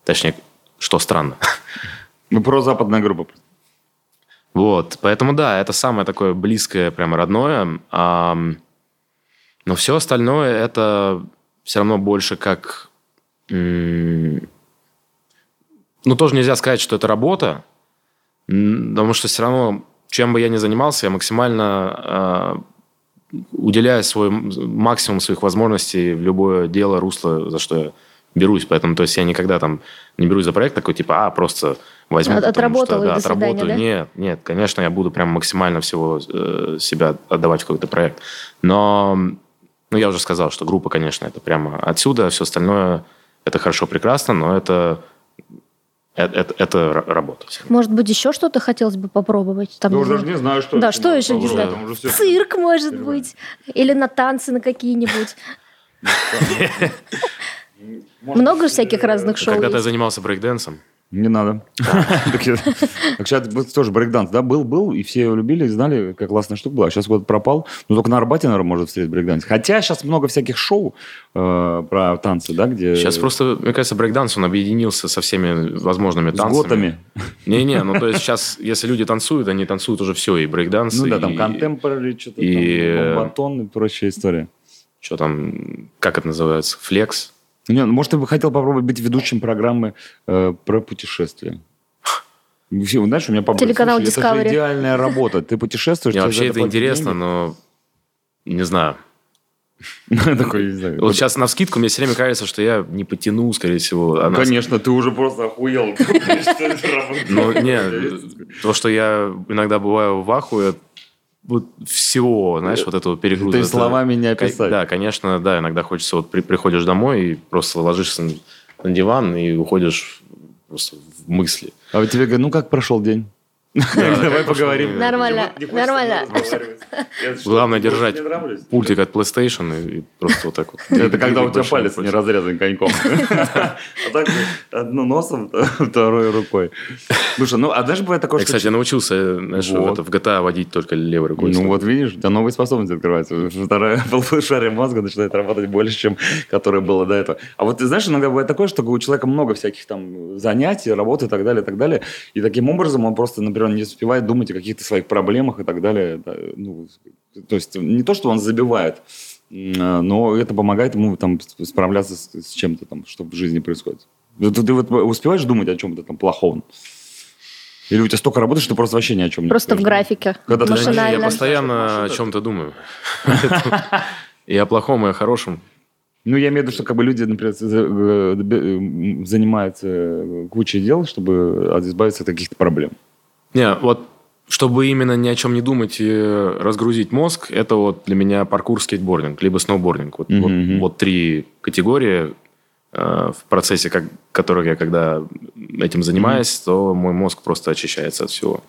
Точнее, что странно. Ну, про западная группа. Вот, поэтому да, это самое такое близкое, прямо родное. Ам, но все остальное это все равно больше как... Ну, тоже нельзя сказать, что это работа, потому что все равно, чем бы я ни занимался, я максимально а, уделяю свой максимум своих возможностей в любое дело, русло, за что я берусь. Поэтому, то есть, я никогда там не берусь за проект такой, типа, а, просто возьму. От- отработал что, и да, до свидания, отработаю. да? Нет, нет, конечно, я буду прям максимально всего э, себя отдавать в какой-то проект. Но, ну, я уже сказал, что группа, конечно, это прямо отсюда, все остальное, это хорошо, прекрасно, но это, это, это, это р- работа. Может быть, еще что-то хотелось бы попробовать? Там, Я не уже знаю, даже не знаю, что Да, что еще не знаю? всё- Цирк, может Понимаю. быть. Или на танцы на какие-нибудь. Много всяких разных шоу Когда ты занимался брейкденсом, Не надо. Так сейчас тоже брейкданс, да, был, был, и все любили, знали, как классная штука была. Сейчас вот пропал. Ну, только на Арбате, наверное, может встретить брейкданс. Хотя сейчас много всяких шоу э, про танцы, да, где... Сейчас просто, мне кажется, брейкданс, он объединился со всеми возможными С танцами. готами. Не-не, ну то есть сейчас, если люди танцуют, они танцуют уже все, и брейкданс, Ну да, там контемпорари, что-то там, и прочая история. Что там, как это называется, флекс. Не, ну, может, ты бы хотел попробовать быть ведущим программы э, про путешествия? Все, знаешь, у меня папа говорит, Телеканал «Слушай, это Discovery». же идеальная работа. Ты путешествуешь... Мне вообще это интересно, деньги». но не знаю. Такой, не знаю. Вот сейчас на вскидку мне все время кажется, что я не потяну, скорее всего. а Конечно, ты уже просто охуел. Что это работает? Ну, не, то, что я иногда бываю в ахуе от вот всего, знаешь, вот этого перегруза. И Это- словами не описать. Да, конечно, да, иногда хочется, вот при- приходишь домой и просто ложишься на, на диван и уходишь просто в мысли. А вот тебе говорят, ну как прошел день? Да, Давай поговорим. Нормально, нормально. Главное держать? Пультик от PlayStation и, просто вот так вот. Это когда у тебя палец не разрезан коньком. А так одну носом, второй рукой. Слушай, ну, а знаешь, бывает такое, Я, что... кстати, я научился, в GTA водить только левой рукой. Ну вот видишь, у тебя новые способности открываются. Вторая полушарие мозга начинает работать больше, чем которое было до этого. А вот ты знаешь, иногда бывает такое, что у человека много всяких там занятий, работы и так далее, и так далее. И таким образом он просто, например, не успевает думать о каких-то своих проблемах и так далее. Да, Ну, то есть не то, что он забивает, м, но это помогает ему там справляться с, с чем-то там, что в жизни происходит. Ты, ты вот успеваешь думать о чем-то там плохом? Или у тебя столько работы, что ты просто вообще ни о чем не Просто в графике. Когда ты- Машинально. я постоянно о чем-то думаю. И о плохом, и о хорошем. Ну, я имею в виду, что как бы люди, например, э, занимаются кучей дел, чтобы избавиться от каких-то проблем. Не, вот чтобы именно ни о чем не думать и разгрузить мозг, это вот для меня паркур, скейтбординг, либо сноубординг. Вот, Мгм, вот- вот три категории, э, в процессе как, которых я когда этим занимаюсь, то мой мозг просто очищается от всего.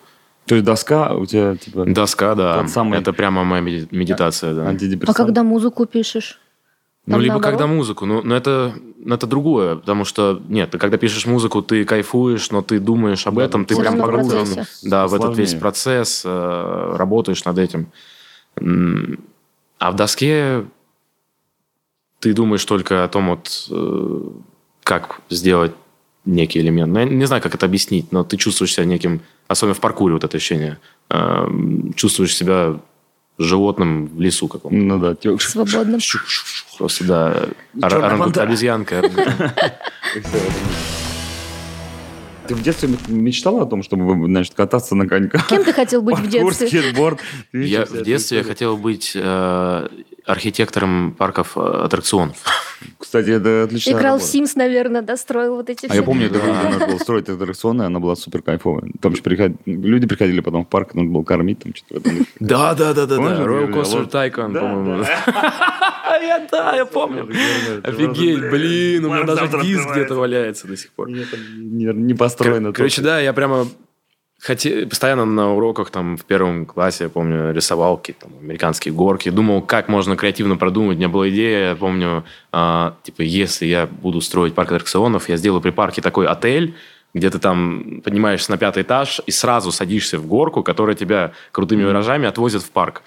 То есть доска у тебя, типа, Доска, да, самый- это прямо моя меди- медитация, да. А когда музыку пишешь? Ну, Там либо наоборот? когда музыку, ну, но это, ну, это другое, потому что, нет, ты когда пишешь музыку, ты кайфуешь, но ты думаешь об Да, этом, ты прям погружен, процессе. да, в этот весь процесс, э, работаешь над этим. А в доске ты думаешь только о том, вот, э, как сделать некий элемент. Ну, я не знаю, как это объяснить, но ты чувствуешь себя неким, особенно в паркуре вот это ощущение, э, чувствуешь себя животным в лесу каком-то. Ну да, тёк. Свободным. Просто, да, орангут- обезьянка. Ты в детстве мечтала о том, чтобы, значит, кататься на коньках? Кем ты хотел быть в Паркур, детстве? скейтборд. Ты Я в детстве я хотел быть э, архитектором парков э, аттракционов. Кстати, это отличная Играл в работа. Sims, наверное, да, строил вот эти А все. я помню, это надо было строить аттракционы, она была супер кайфовая. Там же приходили, люди приходили потом в парк, нужно было кормить, там что-то в. Да, да, да, да, да. Royal? Coaster. Tycoon, по-моему. Я, да, я помню. Офигеть, блин, у меня даже диск где-то валяется до сих пор. Не построено. Короче, да, я прямо хоте- постоянно на уроках там в первом классе, я помню, рисовал какие-то там американские горки, думал, как можно креативно продумать. У меня была идея, я помню, а, типа, если я буду строить парк аттракционов, я сделаю при парке такой отель, где ты там поднимаешься на пятый этаж и сразу садишься в горку, которая тебя крутыми виражами отвозит в парк.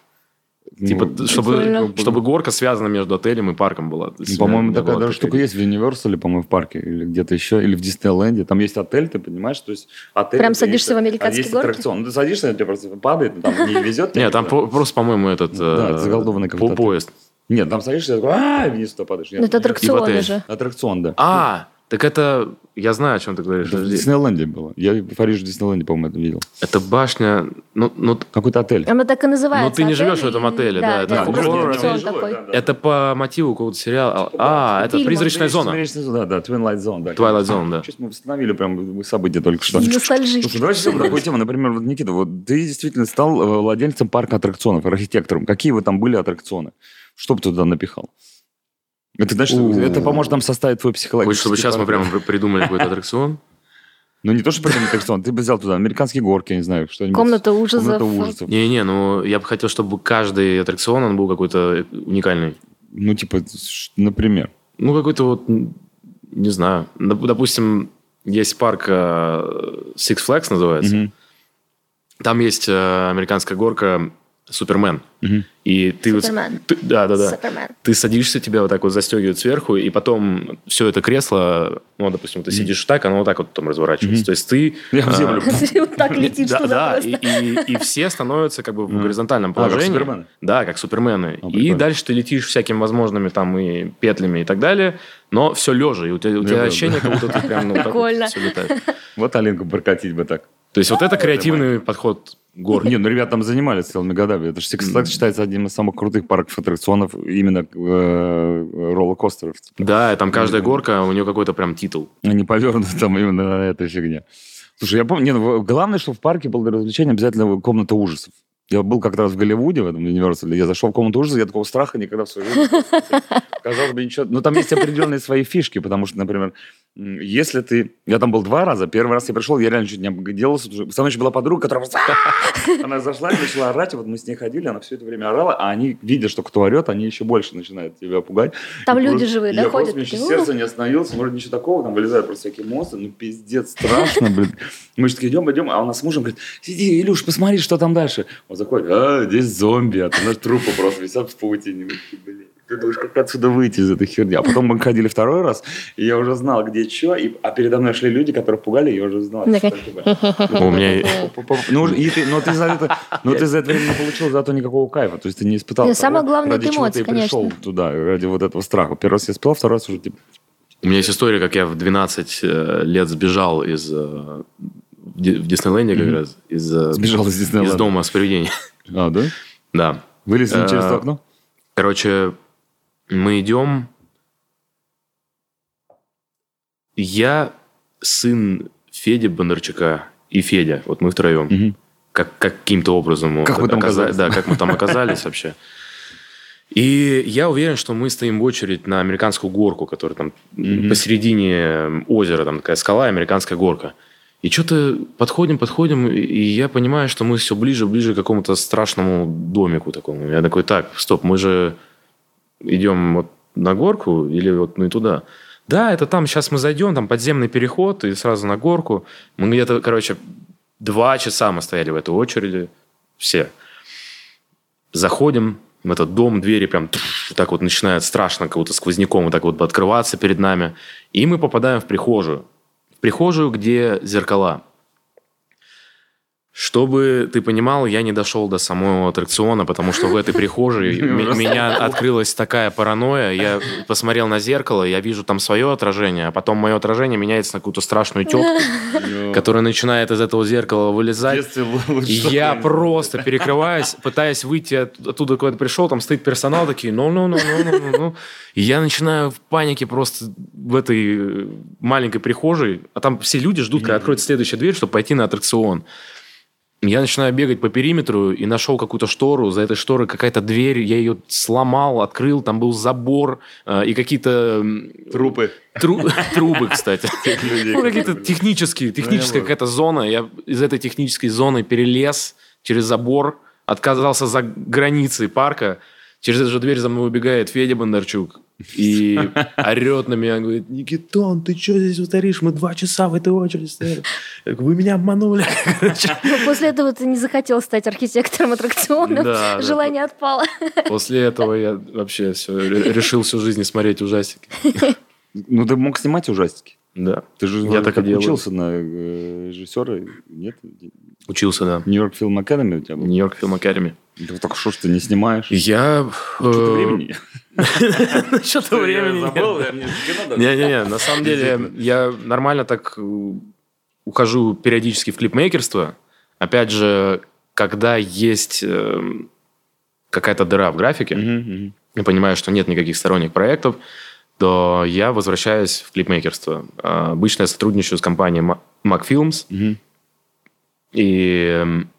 Типа, Ну, чтобы, прикольно. чтобы горка связана между отелем и парком была. Ну, По-моему, такая даже штука есть в Universal, по-моему, в парке, или где-то еще, или в Диснейленде. Там есть отель, ты понимаешь, то есть отель... Прям садишься есть- в американские а есть горки? аттракцион. Ну, ты садишься, тебе просто падает, там не везет. Нет, там просто, по-моему, этот Да, э, заколдованный по- какой-то поезд. Нет, там садишься, такой, а вниз туда падаешь. Нет, Ну, это нет. аттракционы отель. же. Аттракцион, да. А, так это... Я знаю, о чем ты говоришь. Это в. Диснейленде было. Я в Париже в Диснейленде, по-моему, это видел. Это башня... Ну, ну, Какой-то отель. Оно так и называется. Ну, ты не отель, живешь в этом и- отеле, да, это это это такой. да, да. это по мотиву какого-то сериала. А, это Фильма. «Призрачная зона». Призрачная зона, да, да, Twin Light Zone, да. Twilight Zone, да. Сейчас мы восстановили прям события только что. Ностальжи. Слушай, давай сейчас такую тему. Например, вот, Никита, вот ты действительно стал э, владельцем парка аттракционов, архитектором. Какие вы там были аттракционы? Что бы ты туда напихал? Это, значит, У. это поможет нам составить твой психологический Хочешь, чтобы сейчас мы прямо при- придумали какой-то аттракцион? Ну, не то, что придумать аттракцион. Ты бы взял туда американские горки, я не знаю, что-нибудь. Комната ужасов. Комната ужасов. Не-не, ну я бы хотел, чтобы каждый аттракцион, он был какой-то уникальный. Ну, типа, например. Ну, какой-то вот, не знаю. Доп- Допустим, есть парк э, Six Flags называется. Там есть э, американская горка Супермен. Мгм. И ты вот- Супермен. ты- да, да, да. Супермен. Ты садишься, тебя вот так вот застегивают сверху, и потом все это кресло, ну, допустим, ты сидишь так, оно вот так вот потом разворачивается. То есть ты... Я в а, землю. Вот так летишь да, туда да, и, все становятся как бы в горизонтальном А, как положении. Супермены? Да, как супермены. А, и дальше ты летишь всякими возможными там и петлями и так далее, но все лежа, и у тебя, у Я тебя ощущение, как будто ты прям ну, вот так вот Прикольно. все летаешь. Вот Алинку прокатить бы так. То есть вот это креативный подход гор. Не, ну ребята там занимались целыми годами. Это же Six Flags считается одним из самых крутых парков аттракционов именно э, роллер-костеров. Да, там каждая горка, у нее какой-то прям титул. Они повернуты там именно на этой фигне. Слушай, я помню, не, ну, главное, что в парке было развлечения обязательно комната ужасов. Я был как-то раз в Голливуде, в этом Universal, я зашел в комнату ужасов, я такого страха никогда в своей жизни. Казалось бы, ничего. Но там есть определенные свои фишки, потому что, например, если ты... Я там был два раза. Первый раз я пришел, я реально чуть не обделался. Со мной еще была подруга, которая просто... Она зашла и начала орать, и вот мы с ней ходили, она все это время орала, а они, видя, что кто орет, они еще больше начинают тебя пугать. Там И люди просто- живые, я да, просто, ходят? чуть такие, сердце не остановилось, вроде ничего такого, там вылезают просто всякие монстры, ну пиздец, страшно, блин. Мы же такие идем, идем, а у нас с мужем говорит, сиди, Илюш, посмотри, что там дальше. Он заходит, а, здесь зомби, а там наши трупы просто висят в паутине. Блин, Ты думаешь, как отсюда выйти из этой херни? А потом мы ходили второй раз, и я уже знал, где что, и, а передо мной шли люди, которые пугали, и я уже знал. Такая, что такое. У меня... Ну, ты, но ты за это, но ты за это время не получил зато никакого кайфа. То есть ты не испытал. Самое главное, ради чего ты пришел конечно. туда, ради вот этого страха. Первый раз я испытал, второй раз уже типа. У меня есть история, как я в 12 э, лет сбежал из э, в Ди- в Диснейленде как раз из, э, Сбежал из из Диснейленда. дома с привидением. А, да? Да. Вылез не через Э, то окно? Короче, мы идем. Я сын Феди Бондарчука и Федя. Вот мы втроем. Как, каким-то образом Как вы там оказа- оказались? Да, как мы там оказались вообще. И я уверен, что мы стоим в очередь на американскую горку, которая там Мгм. посередине озера, там такая скала, американская горка. И что-то подходим, подходим, и- я понимаю, что мы все ближе, ближе к какому-то страшному домику такому. Я такой, так, стоп, мы же идем вот на горку или вот ну и туда. Да, это там, сейчас мы зайдем, там подземный переход и сразу на горку. Мы где-то, короче, два часа мы стояли в этой очереди, все. Заходим в этот дом, двери прям так вот начинают страшно, как будто сквозняком вот так вот открываться перед нами. И мы попадаем в прихожую. Прихожую, где зеркала. Чтобы ты понимал, я не дошел до самого аттракциона, потому что в этой прихожей меня открылась такая паранойя. Я посмотрел на зеркало, я вижу там свое отражение, а потом мое отражение меняется на какую-то страшную тетку, которая начинает из этого зеркала вылезать. И я просто перекрываюсь, пытаясь выйти от- оттуда, куда пришел, там стоит персонал, такие, ну, ну, ну, ну, ну, ну, ну. И я начинаю в панике просто в этой маленькой прихожей, а там все люди ждут, когда откроется следующая дверь, чтобы пойти на аттракцион. Я начинаю бегать по периметру и нашел какую-то штору. За этой шторой какая-то дверь. Я ее сломал, открыл. Там был забор э, и какие-то Трупы. тру- трубы, кстати. Ну, какие-то технические, техническая Ну, какая-то зона. Я из этой технической зоны перелез через забор, отказался за границей парка. Через эту же дверь за мной убегает Федя Бондарчук и орет на меня, говорит, Никитон, ты что здесь утаришь? Мы два часа в этой очереди стояли. Вы меня обманули. Ну, После этого ты не захотел стать архитектором аттракционов. Да, да. Желание отпало. После этого я вообще все, решил всю жизнь смотреть ужастики. Ну, ты мог снимать ужастики. Да, Ты же Я вроде так и учился на э, режиссера, нет? учился, да. Нью-Йорк Фильм Академи у тебя был? Нью-Йорк Фильм Академи. Да так что ж ты не снимаешь? Я... Что-то э, времени. Что-то времени. нет. Не-не-не, на самом деле я нормально так э, ухожу периодически в клипмейкерство. Опять же, когда есть э, какая-то дыра в графике, я понимаю, что нет никаких сторонних проектов, то я возвращаюсь в клипмейкерство. А, Обычно я сотрудничаю с компанией Ma- Mac Films, Мгм. и, эм,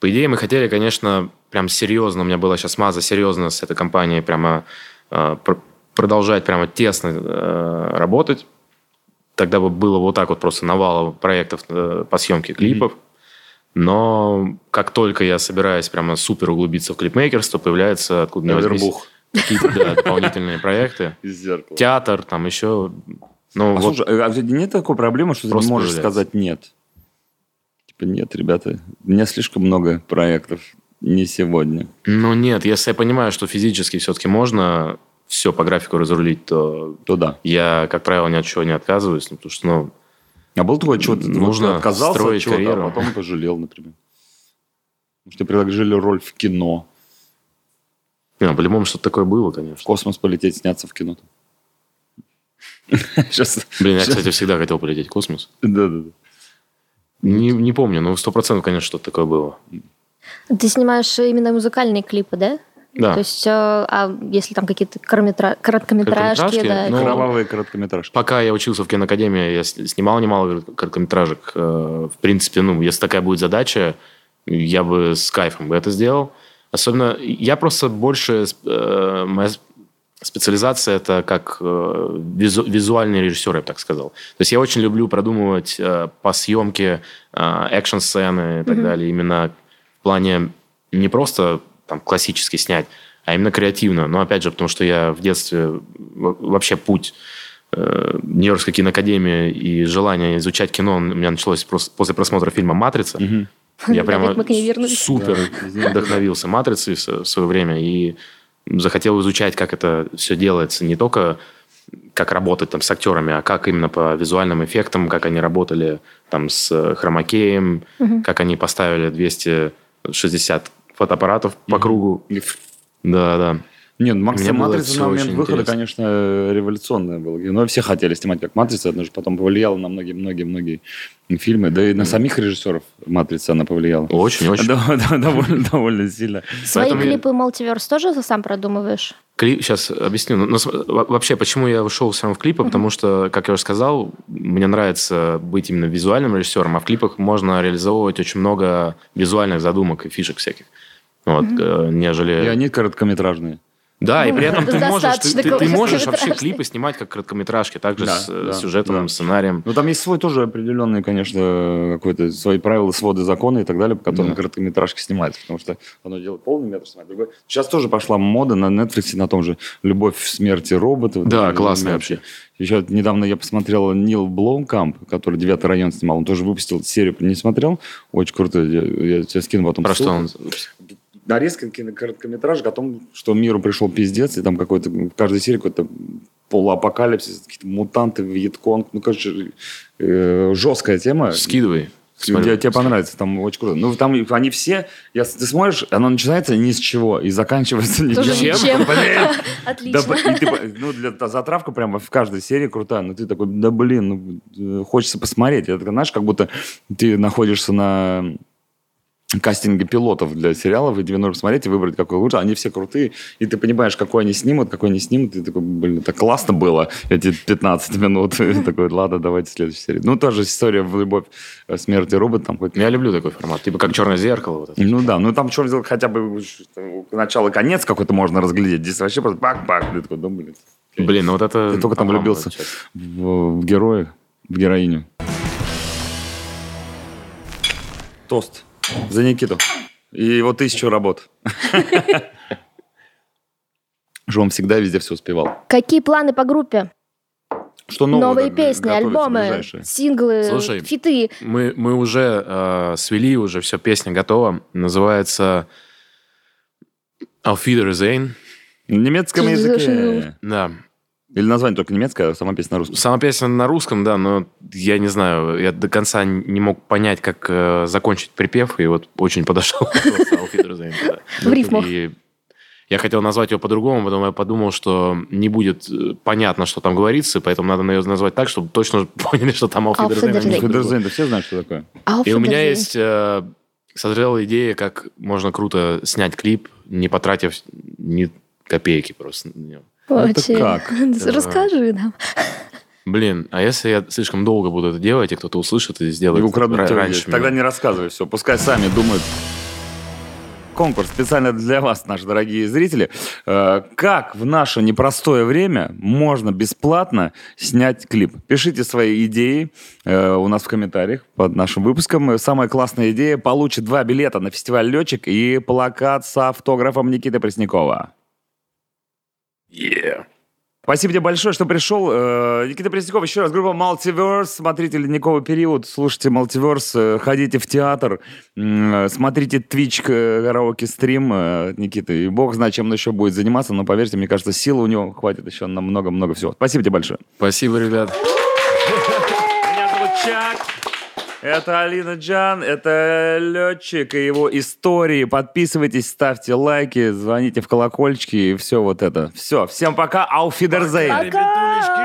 по идее, мы хотели, конечно, прям серьезно, у меня была сейчас маза серьезно с этой компанией прямо э, пр- продолжать прямо тесно э, работать. Тогда бы было вот так вот просто навалом проектов э, по съемке клипов. Но как только я собираюсь прямо супер углубиться в клипмейкерство, появляется откуда ни возьмись какие-то да, дополнительные проекты. Театр, там еще... Ну, А вот слушай, а тебя нет такой проблемы, что ты не можешь сказать нет? Типа, нет, ребята, у меня слишком много проектов, не сегодня. Ну нет, если я понимаю, что физически все-таки можно все по графику разрулить, то То да. я, как правило, ни от чего не отказываюсь, ну, потому что, ну, А был что ты вот Нужно ты отказался от строить чего-то, карьеру. а потом пожалел, например. Может, тебе предложили роль в кино. не, ну, по-любому что-то такое было, В конечно. космос полететь, сняться в кино. Сейчас. Блин, я, кстати, всегда хотел полететь в космос. Да-да-да. Не, не помню, но сто процентов, конечно, что-то такое было. Ты снимаешь именно музыкальные клипы, да? Да. То есть, э, а если там какие-то корометра- короткометражки, Короткометражки? да, Ну, Кровавые короткометражки. Пока я учился в киноакадемии, я снимал немало короткометражек. Э, В принципе, ну, если такая будет задача, я бы с кайфом бы это сделал. Особенно, я просто больше... э, Моя специализация это как визу- визуальный режиссер, я бы так сказал. То есть я очень люблю продумывать по съемке экшн-сцены и так далее. Именно в плане не просто там классически снять, а именно креативно. Но опять же, потому что я в детстве вообще путь э, Нью-Йоркской киноакадемии и желание изучать кино у меня началось просто после просмотра фильма «Матрица». Мгм. Я прямо супер вдохновился «Матрицей» в свое время и захотел изучать, как это все делается. Не только как работать там с актерами, а как именно по визуальным эффектам, как они работали там с хромакеем, как они поставили 260 фотоаппаратов по кругу. Да, да. Нет, Макс, Мне было «Матрица» на момент выхода, интересно. конечно, революционное было. Но все хотели снимать как «Матрица», это же потом повлияло на многие-многие-многие фильмы. Да и на самих режиссеров «Матрица» она повлияла. Очень-очень. Да, да, довольно, довольно сильно. Свои Поэтому я- клипы Multiverse тоже сам продумываешь? Клип, сейчас объясню. Ну, ну, см- во- вообще, почему я ушел все равно в клипы? Потому что, как я уже сказал, мне нравится быть именно визуальным режиссером, а в клипах можно реализовывать очень много визуальных задумок и фишек всяких. Вот, э, нежели... И они короткометражные. Да, и Ну, при этом ты можешь, ты, ты- ты можешь вообще клипы снимать как короткометражки, также Да, с да, сюжетом, да. сценарием. Ну, там есть свой тоже определенный, конечно, какой-то свои правила, своды, законы и так далее, по которым Да. короткометражки снимаются, потому что одно дело полный метр снимать, другое... Сейчас тоже пошла мода на Netflix на том же «Любовь, смерть и роботы». Да, классная вот. вообще. Еще недавно я посмотрел Нил Блоумкамп, который «Девятый район» снимал, он тоже выпустил серию, не смотрел? Очень круто, я, я тебе скину потом Про что он? Нарезка кино- короткометражек о том, что миру пришел пиздец, и там какой-то каждой серии какой-то полуапокалипсис, какие-то мутанты, Вьетконг. Ну, короче, э, жесткая тема. Скидывай. Тебе, тебе понравится, там очень круто. Ну, там они все, я, ты смотришь, оно начинается ни с чего и заканчивается ни Тоже с чем. ничем. Блин. Отлично. Да, и ты по- ну, для, та затравка прямо в каждой серии крутая. Ну, ты такой, да блин, ну, э, хочется посмотреть. Это, знаешь, как будто ты находишься на кастинге пилотов для сериалов, и тебе нужно посмотреть и выбрать, какой лучше. Они все крутые, и ты понимаешь, какой они снимут, какой не снимут. И ты такой, блин, это классно было, эти 15 минут. И такой, ладно, давайте следующую серию. Ну, тоже история в любовь, э, смерть и робот там хоть Я люблю такой формат. Типа как черное зеркало. Вот это. ну да, ну там что сделать, хотя бы начало конец какой-то можно разглядеть. Здесь вообще просто бак-бак. Ты такой, да, блин. Блин, ну вот это... Ты только там влюбился в, в героя, в героиню. Тост за Никиту. И его тысячу работ. Что он всегда везде все успевал. Какие планы по группе? Что нового Новые песни, альбомы, ближайшие? синглы, Слушай, фиты. Мы, мы уже э, свели, уже все, песня готова. Называется Auf Wiedersehen. На немецком языке. Да. Или название только немецкое, а сама песня на русском. Сама песня на русском, да, но я не знаю, я до конца не мог понять, как э, закончить припев, и вот очень подошел. В рифму. И я хотел назвать его по-другому, потом я подумал, что не будет э, понятно, что там говорится, поэтому надо ее назвать так, чтобы точно поняли, что там а да все знают, что такое? И у меня есть э, созрела идея, как можно круто снять клип, не потратив ни копейки просто. на него. Очень. как? Расскажи нам. Блин, а если я слишком долго буду это делать, и кто-то услышит и И сделает украдут ра- тебя раньше здесь. Тогда меня? не рассказывай все. Пускай сами думают. Конкурс специально для вас, наши дорогие зрители. Э, Как в наше непростое время можно бесплатно снять клип? Пишите свои идеи э, у нас в комментариях под нашим выпуском. Самая классная идея получит два билета на фестиваль «Летчик» и плакат с автографом Никиты Преснякова. Yeah. Спасибо тебе большое, что пришел. Э, Никита Пресняков, еще раз, группа Multiverse. Смотрите «Ледниковый период», слушайте Multiverse, э, ходите в театр, э, смотрите Twitch караоке стрим от Никиты. И бог знает, чем он еще будет заниматься, но поверьте, мне кажется, силы у него хватит еще на много-много всего. Спасибо тебе большое. Спасибо, ребят. Меня зовут Чак. Это Алина Джан, это летчик и его истории. Подписывайтесь, ставьте лайки, звоните в колокольчики и все вот это. Все, всем пока, ауфидерзейн. Пока!